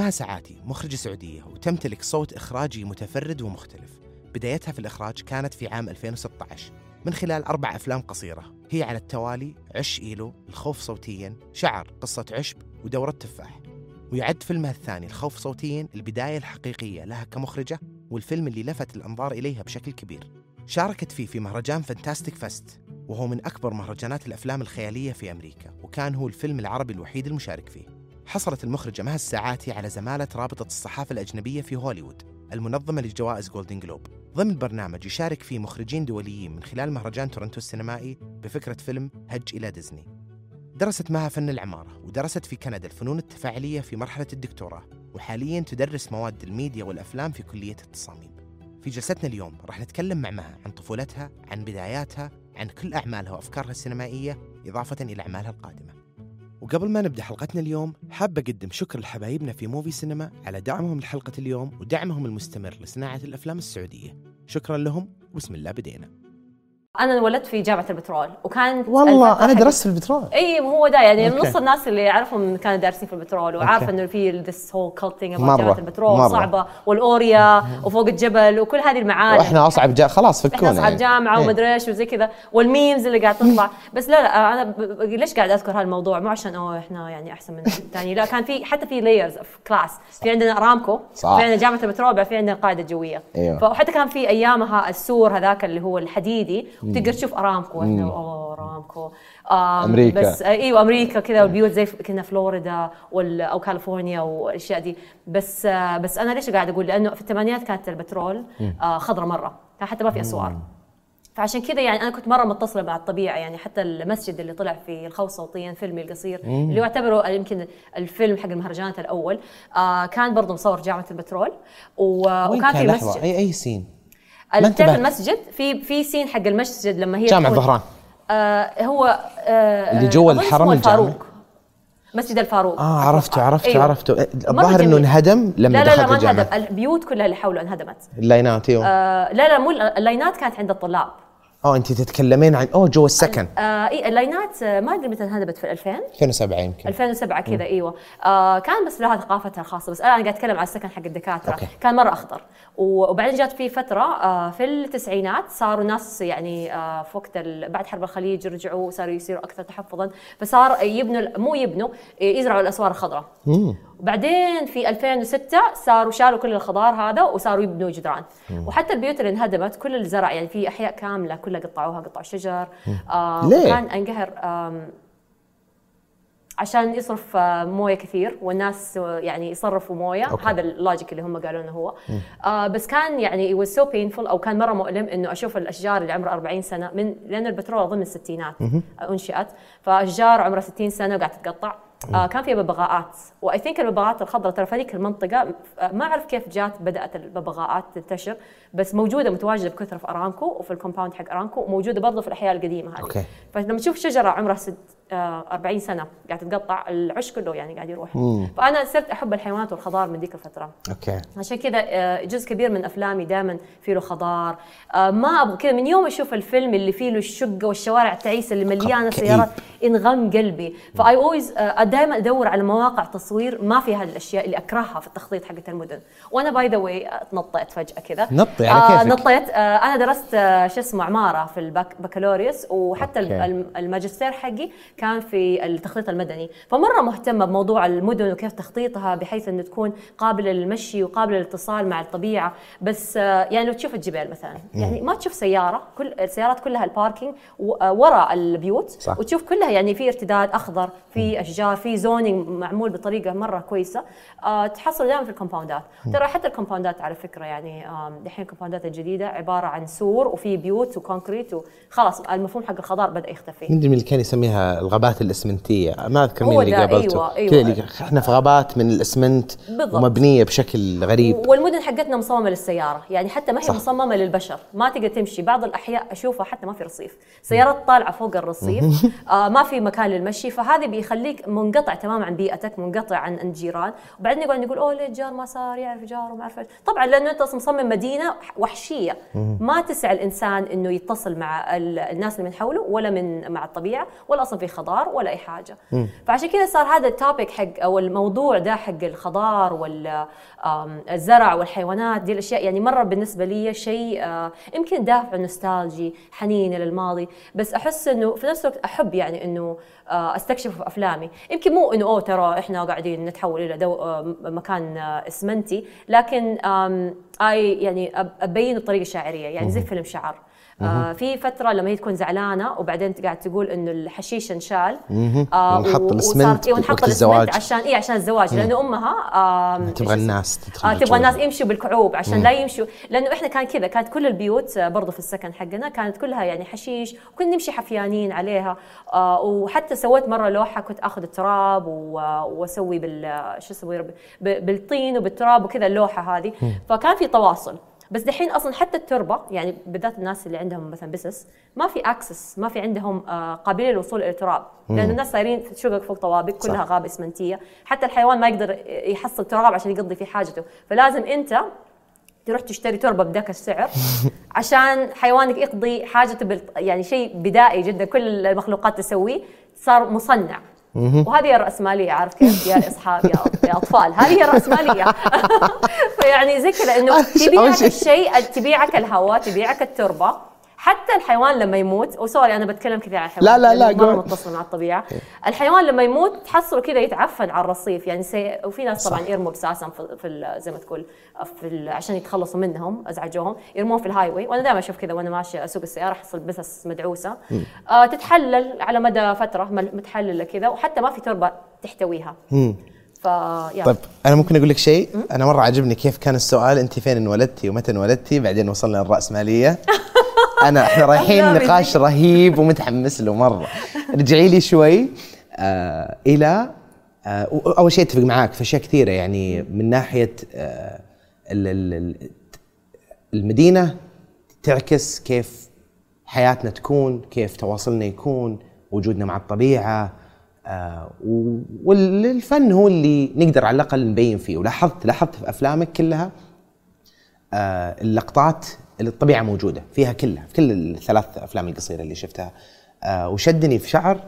مها سعاتي مخرجة سعودية وتمتلك صوت إخراجي متفرد ومختلف. بدايتها في الإخراج كانت في عام 2016 من خلال أربع أفلام قصيرة. هي على التوالي عش إيلو الخوف صوتيا شعر قصة عشب ودورة تفاح. ويعد فيلمها الثاني الخوف صوتيا البداية الحقيقية لها كمخرجة والفيلم اللي لفت الأنظار إليها بشكل كبير. شاركت فيه في مهرجان فانتاستيك فست وهو من أكبر مهرجانات الأفلام الخيالية في أمريكا وكان هو الفيلم العربي الوحيد المشارك فيه. حصلت المخرجة مها الساعاتي على زمالة رابطة الصحافة الأجنبية في هوليوود المنظمة لجوائز جولدن جلوب ضمن برنامج يشارك فيه مخرجين دوليين من خلال مهرجان تورنتو السينمائي بفكرة فيلم هج إلى ديزني. درست معها فن العمارة ودرست في كندا الفنون التفاعلية في مرحلة الدكتوراه وحاليا تدرس مواد الميديا والأفلام في كلية التصاميم في جلستنا اليوم راح نتكلم مع مها عن طفولتها عن بداياتها عن كل أعمالها وأفكارها السينمائية إضافة إلى أعمالها القادمة. وقبل ما نبدأ حلقتنا اليوم حاب أقدم شكر لحبايبنا في موفي سينما على دعمهم لحلقة اليوم ودعمهم المستمر لصناعة الأفلام السعودية. شكرا لهم وبسم الله بدينا. أنا انولدت في جامعة البترول وكان والله أنا درست في البترول إي هو ده يعني okay. نص الناس اللي اعرفهم كانوا دارسين في البترول وعارفة okay. إنه في this whole culting مرة، جامعة البترول مرة. صعبة والأوريا وفوق الجبل وكل هذه المعالم وإحنا أصعب جا خلاص فكونا إحنا اصحاب جامعة إيه. ومدري إيش وزي كذا وال memes اللي قاعد تطلع بس لا لا أنا ب- ليش قاعد أذكر هذا الموضوع مو عشان أوه إحنا يعني أحسن من الثاني لا كان في حتى في layers of class في عندنا أرامكو صح. في عندنا جامعة البترول في عندنا القاعده الجويه أيوة. وحتى كان في أيامها السور هذاك اللي هو الحديدي وتقدر تشوف أرامكو إحنا أوه أرامكو. آم، أمريكا. بس أيوه أمريكا كذا والبيوت زي كنا فلوريدا أو كاليفورنيا والأشياء دي. بس بس أنا ليش قاعد أقول؟ لأنه في الثمانينات كانت البترول آه، خضراء مرة كان حتى ما في أسوار. فعشان كذا يعني أنا كنت مرة متصلة مع الطبيعة يعني حتى المسجد اللي طلع في الخوف صوتيا فيلمي القصير اللي يعتبره يمكن الفيلم حق المهرجانات الأول آه كان برضه مصور جامعة البترول وكان في مسجد. أي أي سين؟ تعرف. المسجد في في سين حق المسجد لما هي جامع تكون- ظهران آه هو آه اللي جوا الحرم الجامع. مسجد الفاروق. آه عرفته عرفته أيوة. عرفته الظاهر إنه. انهدم لما لا لا لا دخلت ما الجامعة انهدم البيوت كلها اللي حوله انهدمت. اللاينات أيوه. آه لا لا مو اللاينات كانت عند الطلاب. آه انت تتكلمين عن أوه جوا السكن. آه اي اللاينات آه، ما أدري متى انهدمت في 2000 2007 يمكن 2007 كذا إيوه. آه كان بس لها ثقافتها الخاصة بس أنا قاعد أتكلم على السكن حق الدكاترة. okay. كان مرة أخضر. و- وبعدين جات في فترة آه في التسعينات صاروا ناس يعني آه في وقت بعد حرب الخليج رجعوا صاروا يصيروا أكثر تحفظا. فصار يبنوا مو يبنوا يزرعوا الأسوار الخضراء. وبعدين في 2006 صاروا شالوا كل الخضار هذا وصاروا يبنوا جدران. وحتى البيوت اللي انهدمت كل الزرع يعني في أحياء كاملة كلها قطعوها قطعوا شجر آه ليه؟ وكان انقهر عشان يصرف آه، موية كثير والناس آه، يعني يصرفوا موية. okay. هذا ال logic اللي هم قالوا إنه هو. آه بس كان يعني it was so painful أو كان مرة مؤلم إنه أشوف الأشجار اللي عمرها 40 سنة من لأن البترول ضمن الستينات أنشئت. فأشجار عمرها 60 سنة وقاعده تتقطع. آه كان فيها ببغاءات. و I think الببغاءات الخضراء ترى في هذيك المنطقة آه، ما أعرف كيف جات بدأت الببغاءات تنتشر بس موجودة متواجدة بكثرة في ارامكو وفي ال compound حق ارامكو وموجودة برضه في الأحياء القديمة هذه. okay. فلما تشوف شجرة عمرها ست 40 سنة قاعدة تتقطع العش كله يعني قاعد يروح. فأنا صرت أحب الحيوانات والخضار من ذيك الفترة. okay. عشان كذا آه، جزء كبير من أفلامي دائما فيه له خضار. آه، ما أبغى كذا من يوم أشوف الفيلم اللي فيه له الشقة والشوارع التعيسه اللي مليانة. سيارات انغم قلبي. ف I always دائما أدور على مواقع تصوير ما فيها الاشياء اللي أكرهها في التخطيط حقت المدن. وأنا by the way تنطيت فجأة كذا. نطي على كيفك. نطيت آه، أنا درست آه، شو اسمه عمارة في البكالوريوس وحتى okay. الم- الماجستير حقي كان في التخطيط المدني. فمرة مهتمة بموضوع المدن وكيف تخطيطها بحيث إنه تكون قابلة للمشي وقابلة للاتصال مع الطبيعة. بس آه، يعني لو تشوف الجبال مثلا يعني ما تشوف سيارة كل السيارات كلها ال parking آه، وراء البيوت. صح. وتشوف كلها يعني في ارتداد أخضر في أشجار في zoning معمول بطريقة مرة كويسة. آه، تحصل دائما في ال compoundات. ترى حتى ال compoundات على فكرة يعني دحين ال compoundات الجديدة عبارة عن سور وفي بيوت و concrete وخلاص المفهوم حق الخضار بدأ يختفي. من اللي كان يسميها الغابات الإسمنتية. ما أذكر مين اللي قابلته. أيوة، أيوة. كذا اللي إحنا في غابات من الإسمنت بالضبط. ومبنية بشكل غريب. والمدن حقتنا مصممة للسيارة. يعني حتى ما هي صح. مصممة للبشر. ما تقدر تمشي. بعض الأحياء أشوفها حتى ما في رصيف. سيارات طالعة فوق الرصيف. آه ما في مكان للمشي. فهذا بيخليك منقطع تماما عن بيئتك منقطع عن الجيران. وبعدين يقعد يقول أوه ليه الجار ما صار يعرف جاره وما أعرف. طبعا لأنه أنت مصمم مدينة وحشية. ما تسع الإنسان إنه يتصل مع ال- الناس اللي من حوله ولا من مع الطبيعة ولا أصلا في خضار ولا أي حاجة. فعشان كذا صار هذا ال topic حق أو الموضوع ده حق الخضار والزرع والحيوانات دي الأشياء. يعني مرة بالنسبة لي شيء آه، يمكن دافع nostalgic حنين للماضي بس أحس إنه في نفس الوقت أحب يعني إنه آه، أستكشف في أفلامي. يمكن مو إنه أوه ترى إحنا قاعدين نتحول إلى دو آه، مكان إسمنتي. لكن اي يعني أبين الطريقة الشاعريه يعني زي فيلم شعر. آه في فترة لما هي تكون زعلانة وبعدين قاعد تقول إنه الحشيش انشال. آه ونحط الاسمنت إيه ونحط الاسمنت عشان اي عشان الزواج. لأنه أمها آه تبغى الناس تدخل آه تبغى الناس يمشوا بالكعوب عشان مم. لا يمشوا. لأنه إحنا كان كذا كانت كل البيوت آه، برضه في السكن حقنا كانت كلها يعني حشيش وكنا نمشي حفيانين عليها. آه وحتى سويت مرة لوحة كنت آخذ التراب وأسوي بال شو أسوي؟ بالطين وبالتراب وكذا اللوحة هذه. فكان في تواصل. بس دحين أصلا حتى التربة يعني بالذات الناس اللي عندهم مثلا business ما في access ما في عندهم آه، قابلية للوصول إلى التراب لأنه الناس صايرين شقق فوق طوابق كلها غابة إسمنتية. حتى الحيوان ما يقدر يحصل تراب عشان يقضي فيه حاجته. فلازم أنت تروح تشتري تربة بذاك السعر عشان حيوانك يقضي حاجته. يعني شيء بدائي جدا. كل المخلوقات تسويه صار مصنع. وهذه هي الرأسمالية عارف كيف؟ يا إصحاب يا, يا أطفال هذه هي الرأسمالية. فيعني زي كذا إنه تبيعك الشيء تبيعك الهواء تبيعك التربة. حتى الحيوان لما يموت وسوري أنا بتكلم كذا عن الحيوان لا لا لا مرة متصل مع الطبيعة. الحيوان لما يموت تحصله كذا يتعفن على الرصيف يعني سي... وفي ناس طبعا يرموا بساسا في, في زي ما تقول في عشان يتخلصوا منهم أزعجوهم يرموهم في ال highway وأنا دائما أشوف كذا وأنا ماشية أسوق السيارة أحصل بسس مدعوسة. آه تتحلل على مدى فترة متحللة كذا وحتى ما في تربة تحتويها. ف طيب أنا ممكن أقول لك شيء؟ أنا مرة عجبني كيف كان السؤال أنت فين انولدتي ومتى انولدتي؟ بعدين وصلنا للرأسمالية. أنا إحنا رايحين نقاش رهيب ومتحمس له مرة. رجعي لي شوي آه إلى آه أول شيء أتفق معاك في أشياء كثيرة يعني من ناحية آه المدينة تعكس كيف حياتنا تكون كيف تواصلنا يكون وجودنا مع الطبيعة آه والفن هو اللي نقدر على الأقل نبين فيه. ولاحظت لاحظت في أفلامك كلها آه اللقطات الطبيعة موجودة فيها كلها في كل الثلاث أفلام القصيرة اللي شفتها. آه وشدني في شعر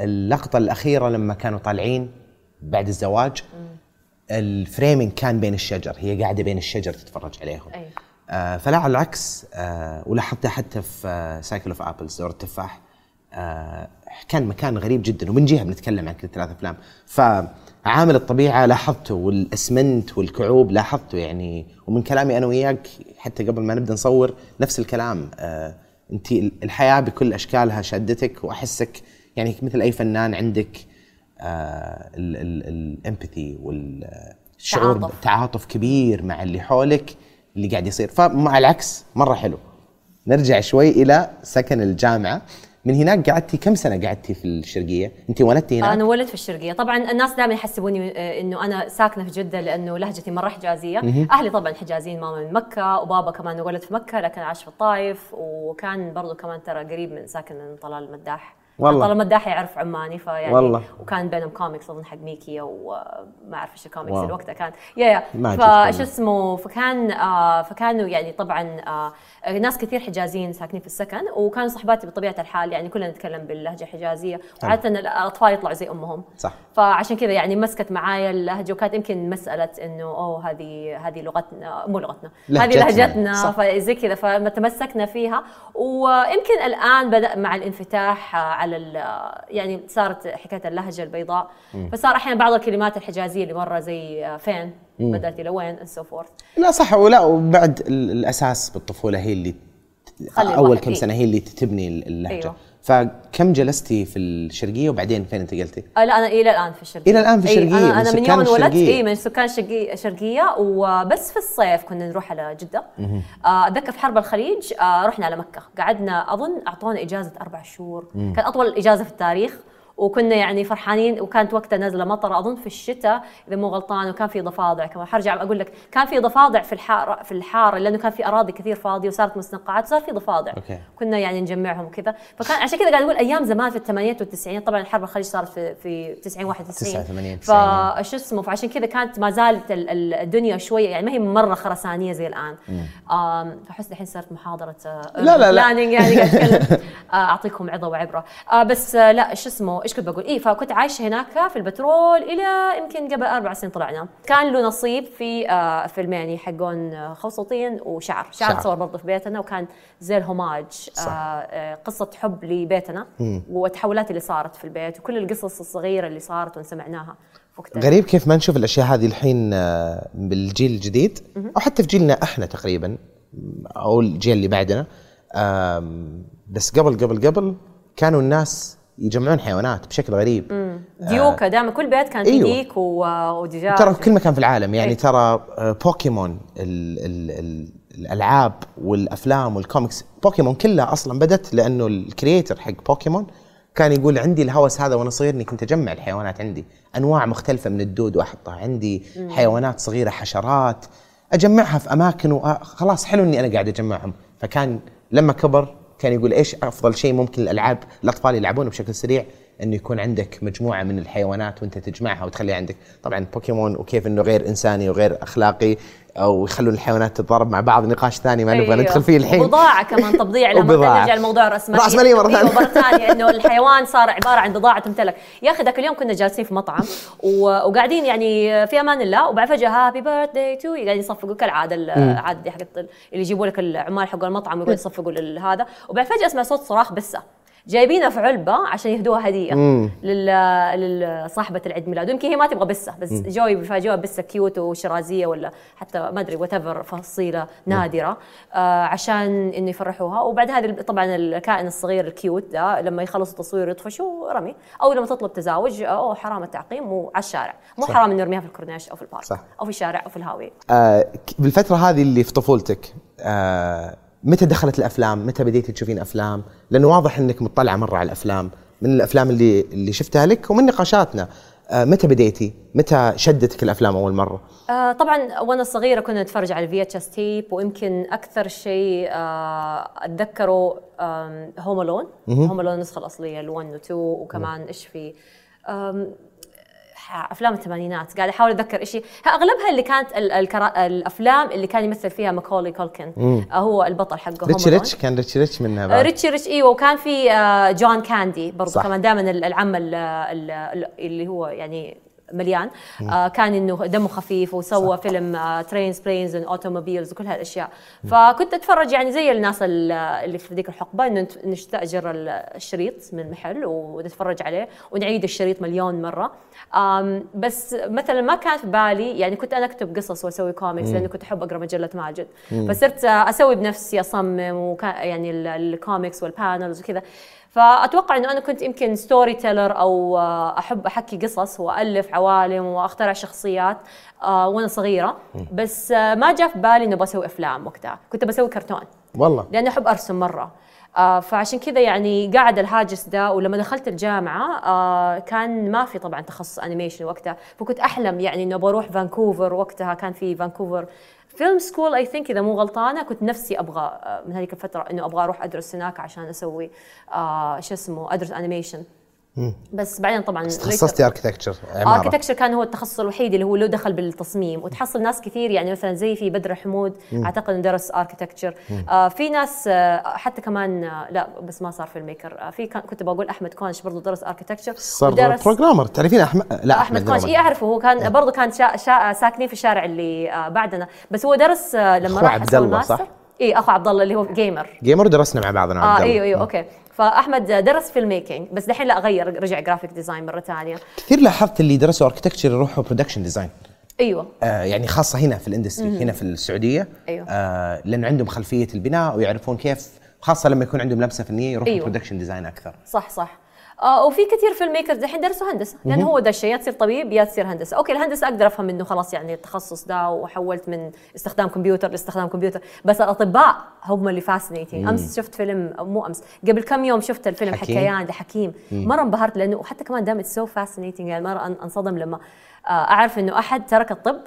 اللقطة الأخيرة لما كانوا طالعين بعد الزواج. ال framing كان بين الشجر هي قاعدة بين الشجر تتفرج عليهم. أي. آه فلا على العكس آه ولاحظتها حتى في Cycle of Apples دور التفاح. آه كان مكان غريب جدا وبنجيها بنتكلم عن كل ثلاث أفلام. فعامل الطبيعة لاحظته والأسمنت والكعوب لاحظته يعني ومن كلامي أنا وياك حتى قبل ما نبدأ نصور نفس الكلام. آه أنت الحياة بكل أشكالها شدتك وأحسك يعني مثل أي فنان عندك آه الإمباثي والشعور تعاطف كبير مع اللي حولك اللي قاعد يصير. فمع العكس مرة حلو. نرجع شوي إلى سكن الجامعة. من هناك قعدتي كم سنة قعدتي في الشرقية؟ أنت ولدتي هناك؟ أنا ولدت في الشرقية. طبعا الناس دائما يحسبوني آه، إنه أنا ساكنة في جدة لأنه لهجتي مرة حجازية. أهلي طبعا حجازيين ماما من مكة وبابا كمان ولد في مكة لكن عاش في الطايف وكان برضه كمان ترى قريب من ساكن من طلال المداح. والله. طلال المداح يعرف عماني فيعني والله. وكان بينهم كوميكس أظن حق ميكي وما أعرف إيش الكوميكس الوقت كان. yeah yeah فايش اسمه فكان آه فكانوا يعني طبعا آه ناس كثير حجازيين ساكنين في السكن وكانوا صحباتي بطبيعه الحال يعني كلنا نتكلم باللهجة الحجازية وعادة الأطفال يطلعوا زي أمهم. صح. فعشان كذا يعني مسكت معايا اللهجة وكانت يمكن مسألة إنه أوه هذه هذه لغتنا مو لغتنا هذه لهجتنا. فزي كذا فتمسكنا فيها. ويمكن الآن بدأ مع الانفتاح على يعني صارت حكاية اللهجة البيضاء. فصار أحيانا بعض الكلمات الحجازية اللي مرة زي فين؟ بدأت إلى وين and so forth لا صح. ولا وبعد الأساس بالطفولة هي اللي أول كم سنة هي اللي تبني اللهجة. أيوه. فكم جلستي في الشرقية وبعدين فين انتقلتي؟ آه لا أنا إلى الآن في الشرقية. إلى الآن في الشرقية أنا, أنا من يوم ولدت إي من سكان شرقيه وبس في الصيف كنا نروح على جدة. آه، أتذكر في حرب الخليج آه رحنا على مكة. قعدنا أظن أعطونا إجازة أربع شهور. كانت أطول إجازة في التاريخ. وكنا يعني فرحانين وكانت وقتها نازلة مطر أظن في الشتاء إذا مو غلطان وكان في ضفادع كمان. حرجع أقول لك كان في ضفادع في الحارة في الحارة لأنه كان في أراضي كثير فاضية وصارت مستنقعات صار في ضفادع. أوكي. كنا يعني نجمعهم وكذا. فكان عشان كذا قاعد أقول أيام زمان في الثمانينات والتسعينات طبعا الحرب الخليج صارت في في 90 91 89 فايش اسمه فعشان كذا كانت ما زالت الدنيا شوية يعني ما هي مرة خرسانية زي الآن. فحس الحين صارت محاضرة لا لا لا. يعني قاعد أتكلم. أعطيكم عظة وعبرة. آه، بس آه، لا شو اسمه إيش كنت بقول؟ اي فكنت عايشة هناك في البترول إلى يمكن قبل أربع سنين طلعنا. كان له نصيب في آه فيلمين يعني حقون خوف صوتيا وشعر. شعر شعر. تصور برضه في بيتنا وكان زي الهوماج. آه آه قصة حب لبيتنا والتحولات اللي صارت في البيت وكل القصص الصغيرة اللي صارت وسمعناها وقتها. غريب كيف ما نشوف الأشياء هذه الحين آه، بالجيل الجديد أو حتى في جيلنا إحنا تقريبا أو الجيل اللي بعدنا بس قبل قبل قبل كانوا الناس يجمعون حيوانات بشكل غريب. ديوكة دائما كل بيت كان أيوه. ديك ودجاج. ترى في كل مكان في العالم يعني إيه. ترى آه، بوكيمون ال ال ال الألعاب والأفلام والكوميكس بوكيمون كلها أصلا بدت لأنه ال creator حق بوكيمون كان يقول عندي الهوس هذا وأنا صغير إني كنت أجمع الحيوانات عندي. أنواع مختلفة من الدود وأحطها. عندي حيوانات صغيرة حشرات أجمعها في أماكن وخلاص حلو إني أنا قاعد أجمعهم. فكان لما كبر كان يقول إيش أفضل شيء ممكن الألعاب الأطفال يلعبونه بشكل سريع؟ إنه يكون عندك مجموعة من الحيوانات وأنت تجمعها وتخليها عندك. طبعا بوكيمون وكيف إنه غير إنساني وغير أخلاقي أو يخلون الحيوانات تتضارب مع بعض نقاش ثاني ما نبغى أيوه. ندخل فيه الحين بضاعة كمان تضييع لما. نرجع لموضوع الرأسمالية رأسمالية مرة أيوه، ثانية. مرة ثانية إنه الحيوان صار عبارة عن بضاعة تمتلك، يا أخي ذاك اليوم كنا جالسين في مطعم وقاعدين يعني في أمان الله وبعد فجأة happy birthday to قاعدين يصفقوا كالعادة العادة دي حقت اللي يجيبوا لك العمال حق المطعم ويقعدوا يصفقوا لهذا وبعد فجأة اسمع صوت صراخ بسة جايبينها في علبه عشان يهدوها هدية لل لصاحبه العيد ميلاد. يمكن هي ما تبغى بسة بس جو بيفاجئوها بسة cute وشيرازية ولا حتى ما أدري what فصيلة نادرة آه عشان إنه يفرحوها. وبعد هذه طبعا الكائن الصغير ال cute ده لما يخلص التصوير يطفش ورمي. أو لما تطلب تزاوج أو حرام التعقيم وعلى الشارع. مو صح. حرام إنه نرميها في الكورنيش أو في ال park صح. أو في الشارع أو في ال highway. آه بالفترة هذه اللي في طفولتك آه متى دخلت الأفلام؟ متى بديتي تشوفين أفلام؟ لأنه واضح إنك مطلعة مرة على الأفلام من الأفلام اللي اللي شفتها لك ومن نقاشاتنا. آه متى بديتي؟ متى شدتك الأفلام أول مرة؟ آه طبعا وأنا صغيرة كنا نتفرج على ال VHS tape ويمكن أكثر شيء آه أتذكره Home Alone Home Alone النسخة الأصلية ال1 و2 وكمان إيش في أفلام الثمانينات قاعدة أحاول أتذكر هي أغلبها اللي كانت ال- الكرا... الأفلام اللي كان يمثل فيها ماكولي كولكن آه هو البطل حقه Home Rich. Rich كان Rich Rich منها آه، بعد ريتشي ريتش إيوه وكان في آه، جون كاندي. صح. كمان دائما العم ال- ال- ال- اللي هو يعني مليان. آه كان إنه دمه خفيف وسوى فيلم Trains Planes and Automobiles وكل هالأشياء. فكنت أتفرج يعني زي الناس ال- اللي في ذيك الحقبة إنه نستأجر ال- الشريط من المحل ونتفرج عليه ونعيد الشريط مليون مرة. آم بس مثلا ما كان في بالي يعني كنت أنا أكتب قصص وأسوي كوميكس لأنه كنت أحب أقرأ مجلة ماجد. فصرت أسوي بنفسي أصمم وكان يعني ال- ال comics وال panels وكذا. فأتوقع إنه أنا كنت يمكن storyteller أو آه، أحب أحكي قصص وألف عوالم وأخترع شخصيات آه، وأنا صغيرة. بس آه، ما جاء في بالي انه بسوي أفلام وقتها. كنت بسوي كرتون. والله. لأني أحب أرسم مرة. فعشان كذا يعني قاعد الهاجس ده ولما دخلت الجامعة كان ما في طبعا تخصص animation وقتها. فكنت أحلم يعني إنه بروح فانكوفر وقتها كان في فانكوفر. Film School I think إذا مو غلطانة كنت نفسي أبغى آه، من هذيك الفترة إنه أبغى أروح أدرس هناك عشان أسوي آه شو اسمه أدرس animation بس بعدين طبعا تخصصتي architecture عمارة. architecture كان هو التخصص الوحيد اللي هو له دخل بالتصميم. وتحصل ناس كثير يعني مثلا زي في بدر حمود أعتقد إنه درس architecture آه في ناس آه حتى كمان آه لا بس ما صار filmmaker آه في كنت بقول أحمد كونش برضه درس اركتكتشر صار بروجرامر تعرفين أحمد؟ لا أحمد كونش. اي أعرفه. هو كان برضه كان شا شا ساكنين في الشارع اللي آه بعدنا. بس هو درس آه لما راح عبد الله، صح؟ اي أخو عبد الله اللي هو gamer gamer درسنا مع بعض أنا آه. أيوه أيوه أوكي. فأحمد درس filmmaking بس دحين لا غير رجع graphic design مرة ثانية. كثير لاحظت اللي درسوا architecture يروحوا production design أيوه. آه يعني خاصة هنا في ال industry هنا في السعودية. أيوه. آه لأنه عندهم خلفية البناء ويعرفون كيف خاصة لما يكون عندهم لمسة فنية يروحوا أيوه. production design أكثر. صح صح. آه وفي كثير filmmakers الحين درسوا هندسة. لأنه هو ده الشيء يا تصير طبيب يا تصير هندسة. أوكي الهندسة أقدر أفهم إنه خلاص يعني التخصص ده وحولت من استخدام كمبيوتر لاستخدام كمبيوتر. بس الأطباء هم اللي fascinating أمس شفت فيلم مو أمس قبل كم يوم شفت الفيلم حكيم. حكيان لحكيم مرة انبهرت لأنه حتى كمان دام so fascinating يعني مرة أنصدم لما آه أعرف إنه أحد ترك الطب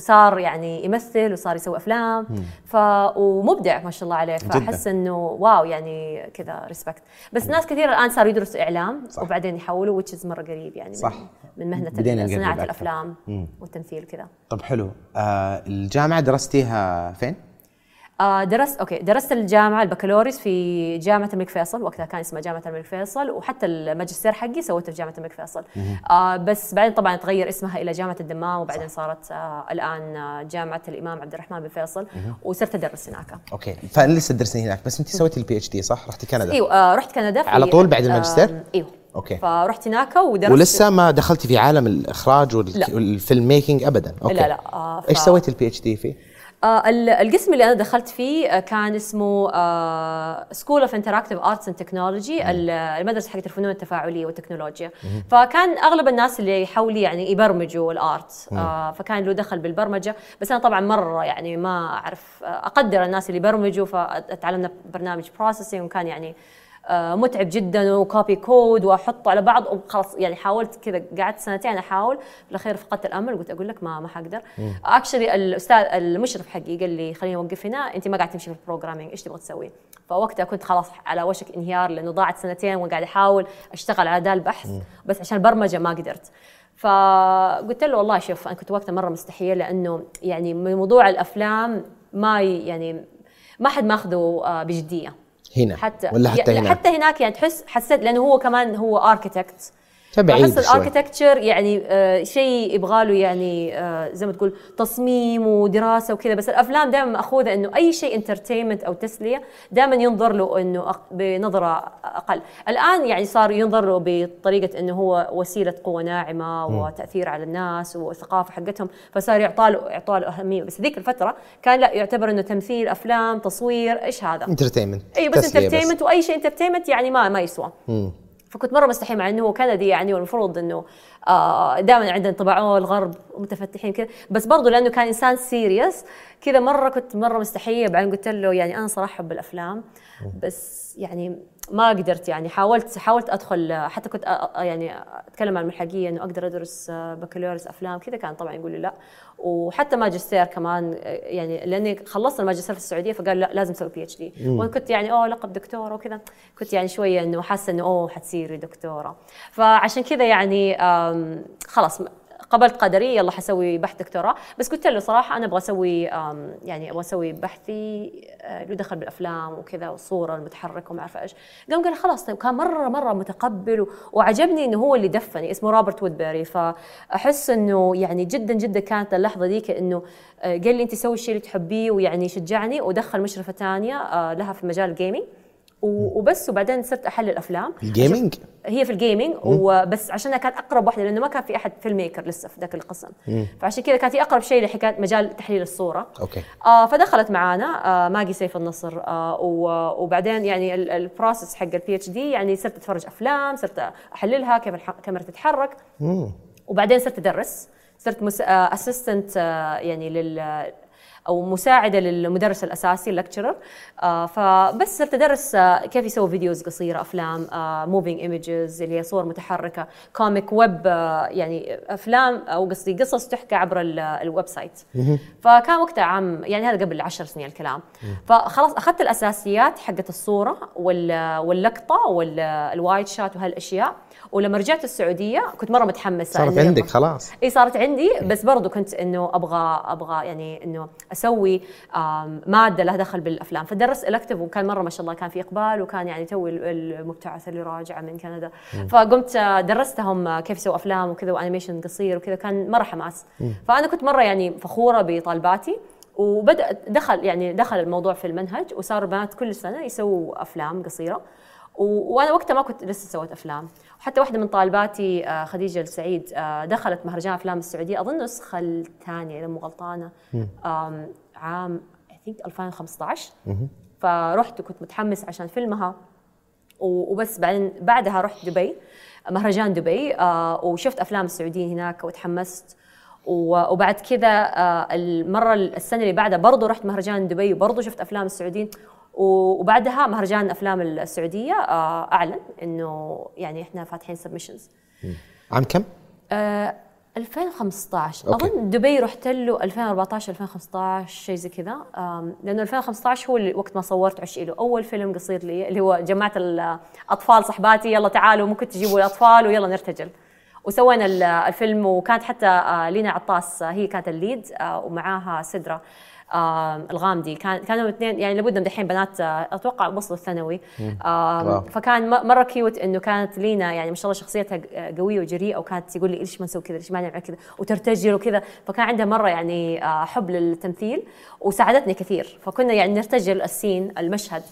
وصار يعني يمثل وصار يسوي أفلام. ف ومبدع ما شاء الله عليه. فأحس إنه wow يعني كذا respect بس ناس كثير الآن صاروا يدرسوا إعلام صح. وبعدين يحولوا which is مرة قريب يعني صح. من, من مهنة صناعة. الأفلام والتمثيل كذا طب حلو. آه الجامعة درستيها فين؟ آه درست أوكي درست الجامعة البكالوريوس في جامعة الملك فيصل وقتها كان اسمها جامعة الملك فيصل وحتى الماجستير حقي سويته في جامعة الملك فيصل. آه بس بعدين طبعا تغير اسمها إلى جامعة الدمام وبعدين صارت آه الآن جامعة الإمام عبد الرحمن بن فيصل وصرت أدرس هناك. أوكي. فلسه تدرسين هناك بس أنت سويتي ال PhD صح؟ رحتي كندا؟ إيوه آه رحت كندا على طول بعد الماجستير؟ آه إيوه. أوكي. فرحت هناك ودرست. ولسه ما دخلتي في عالم الإخراج وال- لا. وال filmmaking ابدا أوكي. لا لا آه إيش ف- سويتي ال PhD فيه؟ آه ال- القسم اللي أنا دخلت فيه آه، كان اسمه School of Interactive Arts and Technology المدرسة حقت الفنون التفاعلية والتكنولوجيا. فكان أغلب الناس اللي حولي يعني يبرمجوا ال art. آه فكان له دخل بالبرمجة. بس أنا طبعا مرة يعني ما أعرف أقدر الناس اللي يبرمجوا فتعلمنا برنامج Processing وكان يعني متعب جدا و copy code وأحطه على بعض وخلاص. يعني حاولت كذا قعدت سنتين أحاول. في الأخير فقدت الأمل قلت أقول لك ما ما حقدر. actually الأستاذ المشرف حقي قال لي خليني أوقف هنا أنت ما قاعد تمشي في ال programming إيش تبغى تسوي؟ فوقتها كنت خلاص على وشك انهيار لأنه ضاعت سنتين وقاعد أحاول أشتغل على ذا البحث بس عشان البرمجة ما قدرت. فقلت له والله شوف أنا كنت وقتها مرة مستحية لأنه يعني موضوع الأفلام ما يعني ما حد ماخذه آه، بجدية. هنا حتى ولا حتى يعني هنا حتى هناك يعني تحس حسيت لأنه هو كمان هو architect فبعيد احس. ال architecture يعني آه شيء يبغى له يعني آه زي ما تقول تصميم ودراسة وكذا. بس الأفلام دائما ماخوذه إنه أي شيء entertainment أو تسلية دائما ينظر له إنه بنظرة أقل. الآن يعني صار ينظر له بطريقة إنه هو وسيلة قوة ناعمة وتأثير على الناس والثقافه حقتهم. فصار يعطى له يعطى له أهمية. بس ذيك الفترة كان لا يعتبر إنه تمثيل أفلام تصوير إيش هذا؟ انترتينمنت اي بس انترتينمنت وأي شيء انترتينمنت يعني ما ما يسوى. فكنت مرة مستحي مع إنه هو كندي يعني والمفروض إنه آه دائما عندنا انطباع "أوه الغرب متفتحين كذا. بس برضه لأنه كان إنسان serious كذا مرة كنت مرة مستحيه بعدين قلت له يعني أنا صراحة أحب الأفلام بس يعني ما قدرت يعني. حاولت حاولت أدخل حتى كنت أ- يعني أتكلم مع الملحقية إنه أقدر أدرس آه، بكالوريوس أفلام كذا. كان طبعا يقول لي لا. وحتى ماجستير كمان يعني لأني خلصت الماجستير في السعودية فقال لا لازم تسوي PhD وأنا كنت يعني أوه لقب دكتوره وكذا كنت يعني شوية إنه حاسة إنه أوه حتصيري دكتورة. فعشان كذا يعني خلاص قبلت قدري يلا حسوي بحث دكتوراه. بس قلت له صراحة أنا أبغى أسوي يعني أبغى أسوي بحثي آه، له دخل بالأفلام وكذا والصورة المتحركة وما أعرف إيش. قام قال خلاص طيب كان مرة مرة متقبل وعجبني إنه هو اللي دفعني اسمه روبرت وودبيري. فأحس إنه يعني جدا جدا كانت اللحظة ذيك إنه آه، قال لي أنت سوي الشيء اللي تحبيه ويعني شجعني ودخل مشرفة ثانية آه، لها في مجال ال gaming وبس وبعدين صرت أحلل افلام ال gaming هي في ال gaming وبس عشانها كانت أقرب واحدة لأنه ما كان في أحد filmmaker لسه في ذاك القسم. فعشان كذا كانت هي أقرب شيء لحكاية مجال تحليل الصورة. أوكي. آه فدخلت معانا آه ماجي سيف النصر آه وبعدين يعني ال- ال process حق ال PhD يعني صرت أتفرج أفلام صرت أحللها كيف الكاميرا تتحرك. وبعدين صرت أدرس صرت مس... assistant يعني لل أو مساعدة للمدرس الأساسي ال lecturer آه فبس صرت أدرس آه كيف يسوي فيديوز قصيرة أفلام moving images اللي هي صور متحركة comic web آه يعني أفلام أو قصدي قصص تحكى عبر ال- ال website. فكان وقتها عام يعني هذا قبل عشر سنين الكلام. فخلاص أخذت الأساسيات حقت الصورة وال- واللقطة وال wide shot وهالأشياء. ولما رجعت السعودية كنت مرة متحمسة صارت عندك خلاص. إي صارت عندي بس برضو كنت إنه أبغى أبغى يعني إنه أسوي مادة لها دخل بالأفلام. فدرست الكتف وكان مرة ما شاء الله كان في إقبال وكان يعني توي ال- المبتعث اللي راجعة من كندا. فقمت آه، درستهم آه، كيف يسووا أفلام وكذا و animation قصير وكذا. كان مرة حماس. فأنا كنت مرة يعني فخورة بطالباتي. وبدأ دخل يعني دخل الموضوع في المنهج وصار البنات كل سنة يسووا أفلام قصيرة. وأنا وقتها ما كنت لسه سويت أفلام. وحتى واحدة من طالباتي آه، خديجة السعيد آه، دخلت مهرجان أفلام السعودية. أظن النسخه الثانية إذا مو غلطانة. عام اي ثينك 2015 فرحت وكنت متحمس عشان فيلمها. وبس بعدين بعدها رحت دبي مهرجان دبي آه، وشفت أفلام السعوديين هناك وتحمست وبعد كذا المرة السنة اللي بعدها برضو رحت مهرجان دبي وبرضو شفت أفلام السعوديين. وبعدها مهرجان الأفلام السعودية آه، أعلن إنه يعني إحنا فاتحين submissions عام كم؟ آه 2015 okay. أظن دبي رحت له 2014 2015 شيء زي كذا. لأنه 2015 هو اللي وقت ما صورت عش اللي أول فيلم قصير لي اللي هو جمعت الأطفال صحباتي يلا تعالوا ممكن تجيبوا الأطفال ويلا نرتجل. وسوينا ال- الفيلم وكانت حتى آه، لينا عطاس آه، هي كانت ال lead ومعاها سدرة. الغامدي كان كانوا الاثنين يعني لابد دحين بنات آه، أتوقع وصلوا الثانوي. فكان مرة cute إنه كانت لينا يعني ما شاء الله شخصيتها ق- قوية وجريئة وكانت تقول لي ليش ما نسوي كذا ليش ما نعمل كذا وترتجل وكذا. فكان عندها مرة يعني آه، حب للتمثيل وساعدتني كثير. فكنا يعني نرتجل ال scene المشهد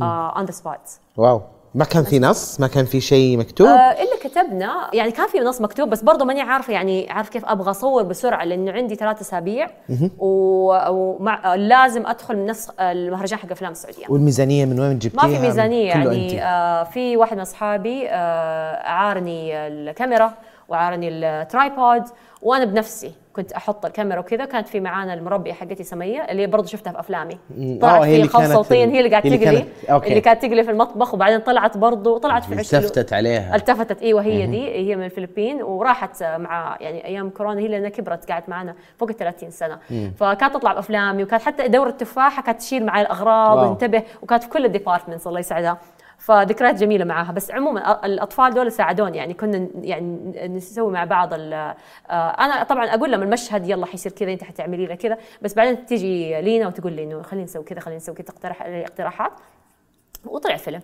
on the spot واو. ما كان في نص؟ ما كان في شيء مكتوب؟ آه إلا كتبنا يعني كان في نص مكتوب بس برضه ماني عارفة يعني عارف كيف أبغى أصور بسرعة لأنه عندي ثلاث أسابيع. و- ومع لازم أدخل من نسخ المهرجان حق أفلام السعودية. والميزانية من وين جبتيها ما في ميزانية يعني. آه في واحد من أصحابي آه عارني الكاميرا وعارني ال tripod وأنا بنفسي. كنت أحط الكاميرا وكذا كانت في معانا المربيه حقتي سمية اللي برضه شفتها في أفلامي. طلعت آه، هي في اللي صوتيا ال- هي اللي قاعد اللي تقلي. كانت- okay. اللي كانت تقلي في المطبخ وبعدين طلعت برضه طلعت في عش التفتت عليها. التفتت إيوه هي دي هي من الفلبين وراحت مع يعني أيام كورونا هي لأنها كبرت قعدت معنا فوق ال 30 سنة. فكانت تطلع بأفلامي وكانت حتى دوره التفاحة كانت تشيل معي الأغراض. وانتبه وكانت في كل ال departments الله يسعدها. فذكريات جميلة معاها. بس عموما الأطفال دول ساعدوني. يعني كنا يعني نسوي مع بعض آه، أنا طبعا أقول لهم المشهد يلا حيصير كذا أنت حتعملي له كذا. بس بعدين تيجي لينا وتقول لي إنه خلينا نسوي كذا خلينا نسوي كذا تقترح اقتراحات. وطلع فيلم.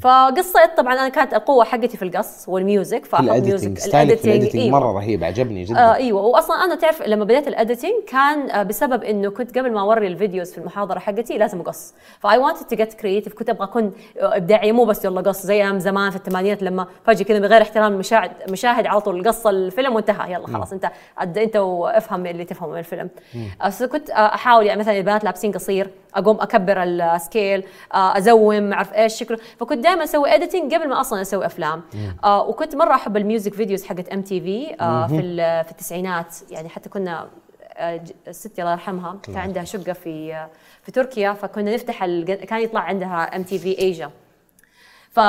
فقصيت طبعا أنا كانت القوة حقتي في القص وال music في فاحط ال editing music أيوة. مرة رهيب عجبني جدا. آه إيوه. واصلا أنا تعرف لما بديت ال editing كان آه بسبب إنه كنت قبل ما أوري ال videos في المحاضرة حقتي لازم اقص ف I wanted to get creative كنت أبغى أكون آه، إبداعية مو بس يلا قص زي أيام زمان في الثمانينات لما فجأة كذا من غير احترام المشاهد مشاهد على طول قص الفيلم وانتهى. يلا خلاص أنت أنت وافهم اللي تفهمه من الفيلم. آه كنت آه، أحاول يعني مثلا البنات لابسين قصير أقوم أكبر ال scale آه، أ zoom ما أعرف إيش شكله فكنت دائما أسوي editing قبل ما أصلا أسوي أفلام. آه وكنت مرة أحب ال music videos حقت MTV في في التسعينات. يعني حتى كنا آه، ستي الله يرحمها كان عندها شقة في آه، في تركيا فكنا نفتح كان يطلع عندها MTV إيجا ف...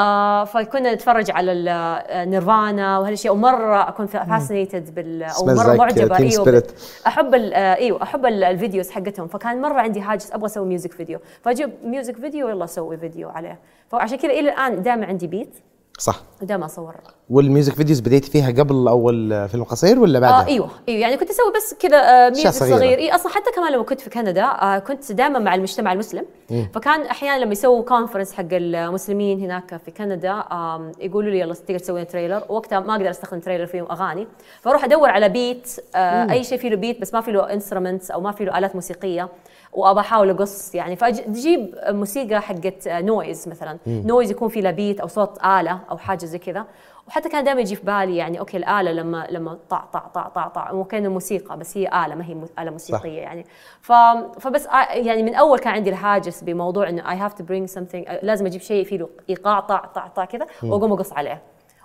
فكنا نتفرج على ال- نيرفانا وهالأشياء. ومرة أكون fascinated بال أو مرة like معجبة. إيوه Spirit. أحب ال- آه، إيوه أحب ال- ال videos حقتهم. فكان مرة عندي هاجس أبغى أسوي music video فأجيب music video يلا أسوي فيديو عليه. فعشان كذا إلى الآن دائما عندي beat صح. ودائما اصور وال music videos بديتي فيها قبل أول فيلم قصير ولا بعدها؟ آه أيوه أيوه يعني كنت أسوي بس كذا آه music صغيرة. صغير. اي أصلا حتى كمان لما كنت في كندا آه كنت دائما مع المجتمع المسلم. فكان أحيانا لما يسووا conference حق المسلمين هناك في كندا آم يقولوا لي يلا تقدر تسوي trailer. وقتها ما أقدر أستخدم trailer فيهم أغاني. فأروح أدور على beat آه أي شيء فيه له beat بس ما فيه له instruments أو ما فيه له آلات موسيقية. وأبى أحاول أقص يعني فأجيب موسيقى حقت noise مثلا. noise يكون فيه له beat أو صوت آلة أو حاجة زي كذا. وحتى كان دائما يجي في بالي يعني okay الآلة لما لما طع طع طع طع طع مو كأنه موسيقى بس هي آلة ما هي آلة موسيقية يعني. ف فبس يعني من أول كان عندي الهاجس بموضوع إنه I have to bring something لازم أجيب شيء فيه له إيقاع طع طع طع كذا وأقوم أقص عليه.